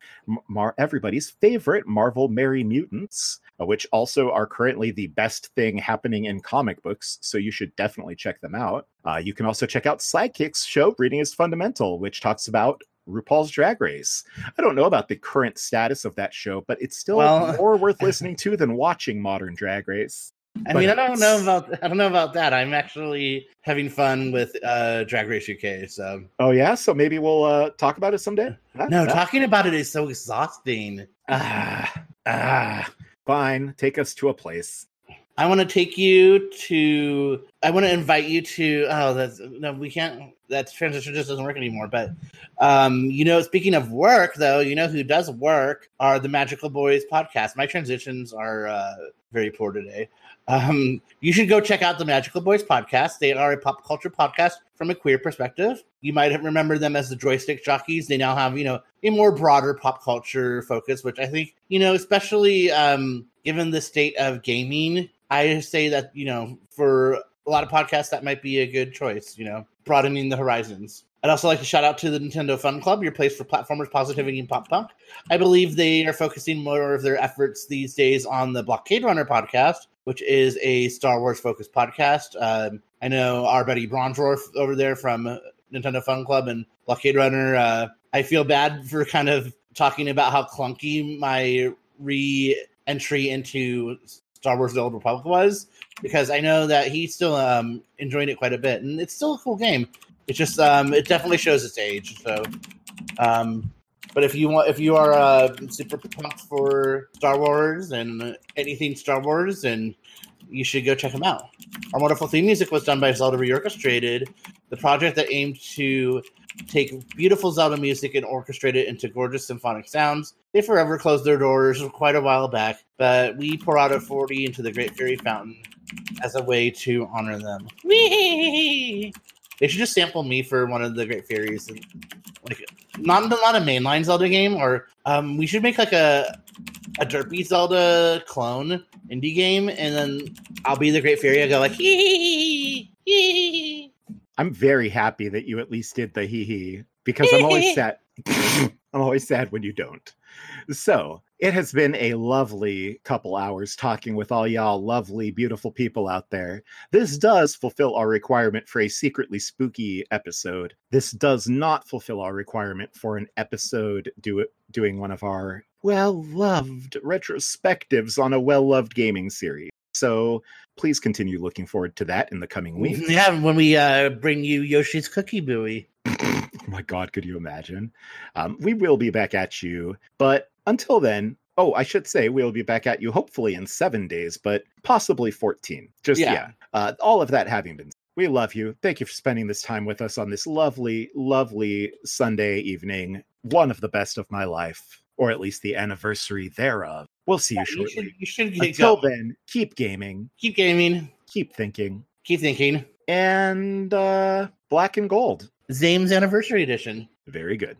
Mar- everybody's favorite Marvel Merry Mutants, uh, which also are currently the best thing happening in comic books. So you should definitely check them out. Uh, you can also check out Sidekick's show, Reading is Fundamental, which talks about RuPaul's Drag Race. I don't know about the current status of that show, but it's still Well- more worth listening to than watching modern Drag Race. I But mean, I don't know about I don't know about that. I'm actually having fun with uh, Drag Race UK. So Oh yeah, so maybe we'll uh, talk about it someday. Huh? no, Huh? talking about it is so exhausting. ah, ah, fine. Take us to a place. I want to take you to. I want to invite you to. Oh, that's no, we can't. That transition just doesn't work anymore. But, um, you know, speaking of work, though, you know who does work are the Magical Boys podcast. My transitions are uh, very poor today. Um, you should go check out the Magical Boys podcast. They are a pop culture podcast from a queer perspective. You might remember them as the joystick jockeys. They now have, you know, a more broader pop culture focus, which I think, you know, especially um, given the state of gaming, I say that, you know, for a lot of podcasts, that might be a good choice, you know, broadening the horizons. I'd also like to shout out to the Nintendo Fun Club, your place for platformers, positivity, and pop punk. I believe they are focusing more of their efforts these days on the Blockade Runner podcast, which is a Star Wars focused podcast. Um, I know our buddy Bronzorf over there from Nintendo Fun Club and Blockade Runner. Uh, I feel bad for kind of talking about how clunky my re entry into Star Wars: The Old Republic was, because I know that he's still um, enjoying it quite a bit, and it's still a cool game. It just um, it definitely shows its age. So, um, but if you want, if you are uh, super pumped for Star Wars and anything Star Wars, and you should go check them out. Our wonderful theme music was done by Zelda Reorchestrated, the project that aimed to take beautiful Zelda music and orchestrate it into gorgeous symphonic sounds. They forever closed their doors quite a while back, but we pour out a 40 into the Great Fairy Fountain as a way to honor them. Whee! They should just sample me for one of the Great Fairies. And, like, not, not a mainline Zelda game, or um, we should make like a a derpy Zelda clone indie game, and then I'll be the Great Fairy. I go like hee hee hee. I'm very happy that you at least did the hee hee because I'm always sad. I'm always sad when you don't. So it has been a lovely couple hours talking with all y'all lovely, beautiful people out there. This does fulfill our requirement for a secretly spooky episode. This does not fulfill our requirement for an episode do doing one of our well loved retrospectives on a well loved gaming series. So please continue looking forward to that in the coming weeks. Yeah, when we uh, bring you Yoshi's Cookie Buoy. oh my god, could you imagine? Um, we will be back at you, but until then, oh, I should say we'll be back at you hopefully in seven days, but possibly 14. Just Yeah. yeah. Uh, all of that having been we love you. Thank you for spending this time with us on this lovely, lovely Sunday evening. One of the best of my life, or at least the anniversary thereof. We'll see you You shortly. should, you should Until going. then, keep gaming, Keep gaming. keep thinking, Keep thinking. and uh, black and gold. Zame's Anniversary Edition. Very good.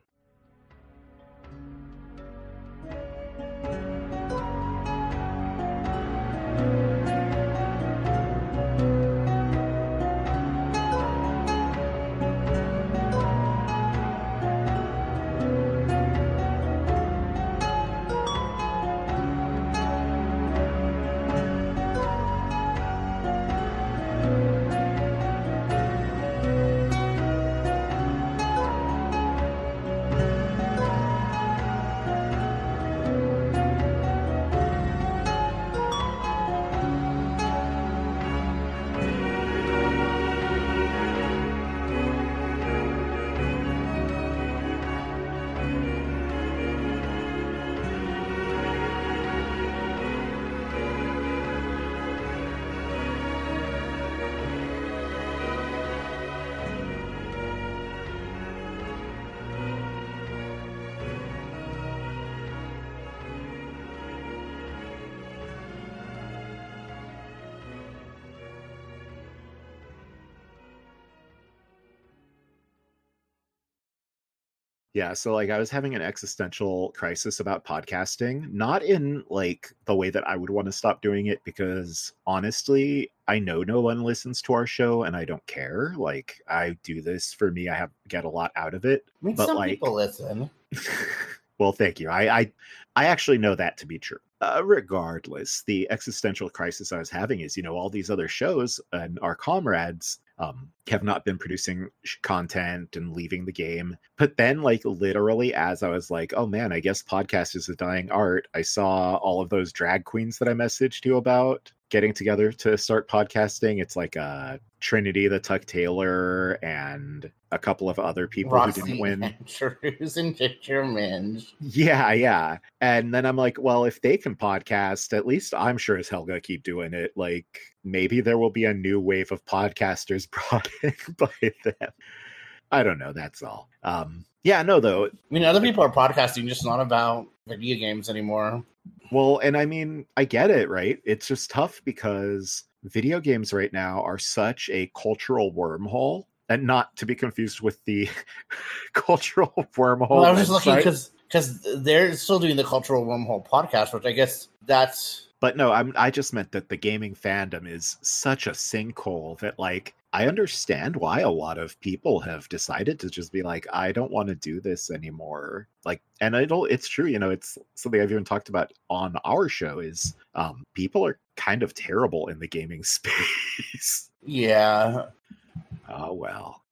Yeah, so like I was having an existential crisis about podcasting, not in like the way that I would want to stop doing it because honestly, I know no one listens to our show and I don't care. Like I do this for me, I have get a lot out of it. I mean, But, some like- people listen. well, thank you. I I, I actually know that to be true. Uh, regardless, the existential crisis I was having is, you know, all these other shows and our comrades um, have not been producing content and leaving the game. But then, like, literally, as I was like, oh man, I guess podcast is a dying art, I saw all of those drag queens that I messaged you about getting together to start podcasting. It's like uh, Trinity the Tuck Taylor and a couple of other people who didn't win. Andrews and Ginger Minj. Yeah, yeah. And then I'm like, well, if they can podcast, at least I'm sure as hell gonna keep doing it. Like maybe there will be a new wave of podcasters brought in by them. I don't know. That's all. Um, yeah, no, though. I mean, other people are podcasting, just not about video games anymore. Well, and I mean, I get it, right? It's just tough because video games right now are such a cultural wormhole, and not to be confused with the cultural wormhole. Well, I was just looking because because they're still doing the cultural wormhole podcast, which I guess that's But no, I'm I just meant that the gaming fandom is such a sinkhole that like I understand why a lot of people have decided to just be like, I don't want to do this anymore. Like and it'll it's true, you know, it's something I've even talked about on our show is um people are kind of terrible in the gaming space. yeah. oh well.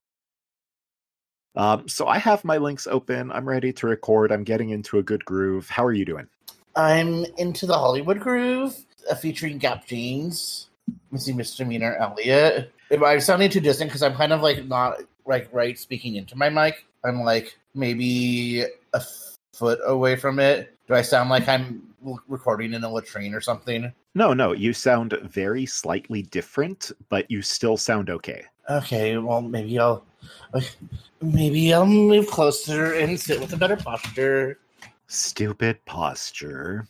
Um, so I have my links open. I'm ready to record. I'm getting into a good groove. How are you doing? I'm into the Hollywood groove, uh, featuring Gap Jeans, Missy Misdemeanor Elliott. If I'm I sounding too distant because I'm kind of like not like right speaking into my mic. I'm like maybe a foot away from it. Do I sound like I'm recording in a latrine or something? No, no, you sound very slightly different, but you still sound okay. Okay, well maybe I'll maybe I'll move closer and sit with a better posture. Stupid posture.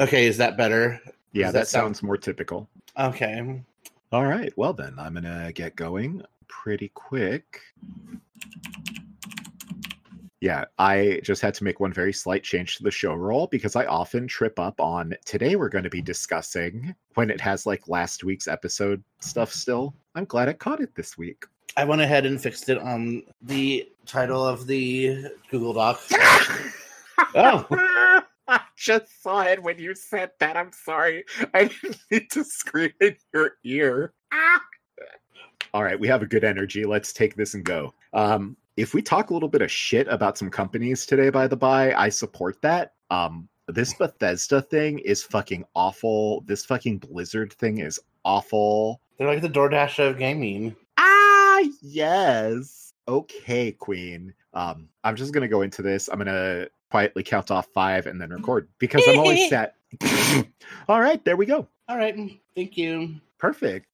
Okay, is that better? Yeah, Does that, that sound- sounds more typical. Okay. All right, well then, I'm gonna get going pretty quick. Yeah, I just had to make one very slight change to the show roll because I often trip up on today we're going to be discussing when it has like last week's episode stuff still. I'm glad I caught it this week. I went ahead and fixed it on the title of the Google Doc. Oh. I just saw it when you said that. I'm sorry. I didn't need to scream in your ear. All right, we have a good energy. Let's take this and go. Um, if we talk a little bit of shit about some companies today, by the by, I support that. Um, this Bethesda thing is fucking awful. This fucking Blizzard thing is awful. They're like the DoorDash of gaming. Ah, yes. Okay, Queen. Um, I'm just gonna go into this. I'm gonna quietly count off five and then record because I'm always set. All right, there we go. All right, thank you. Perfect.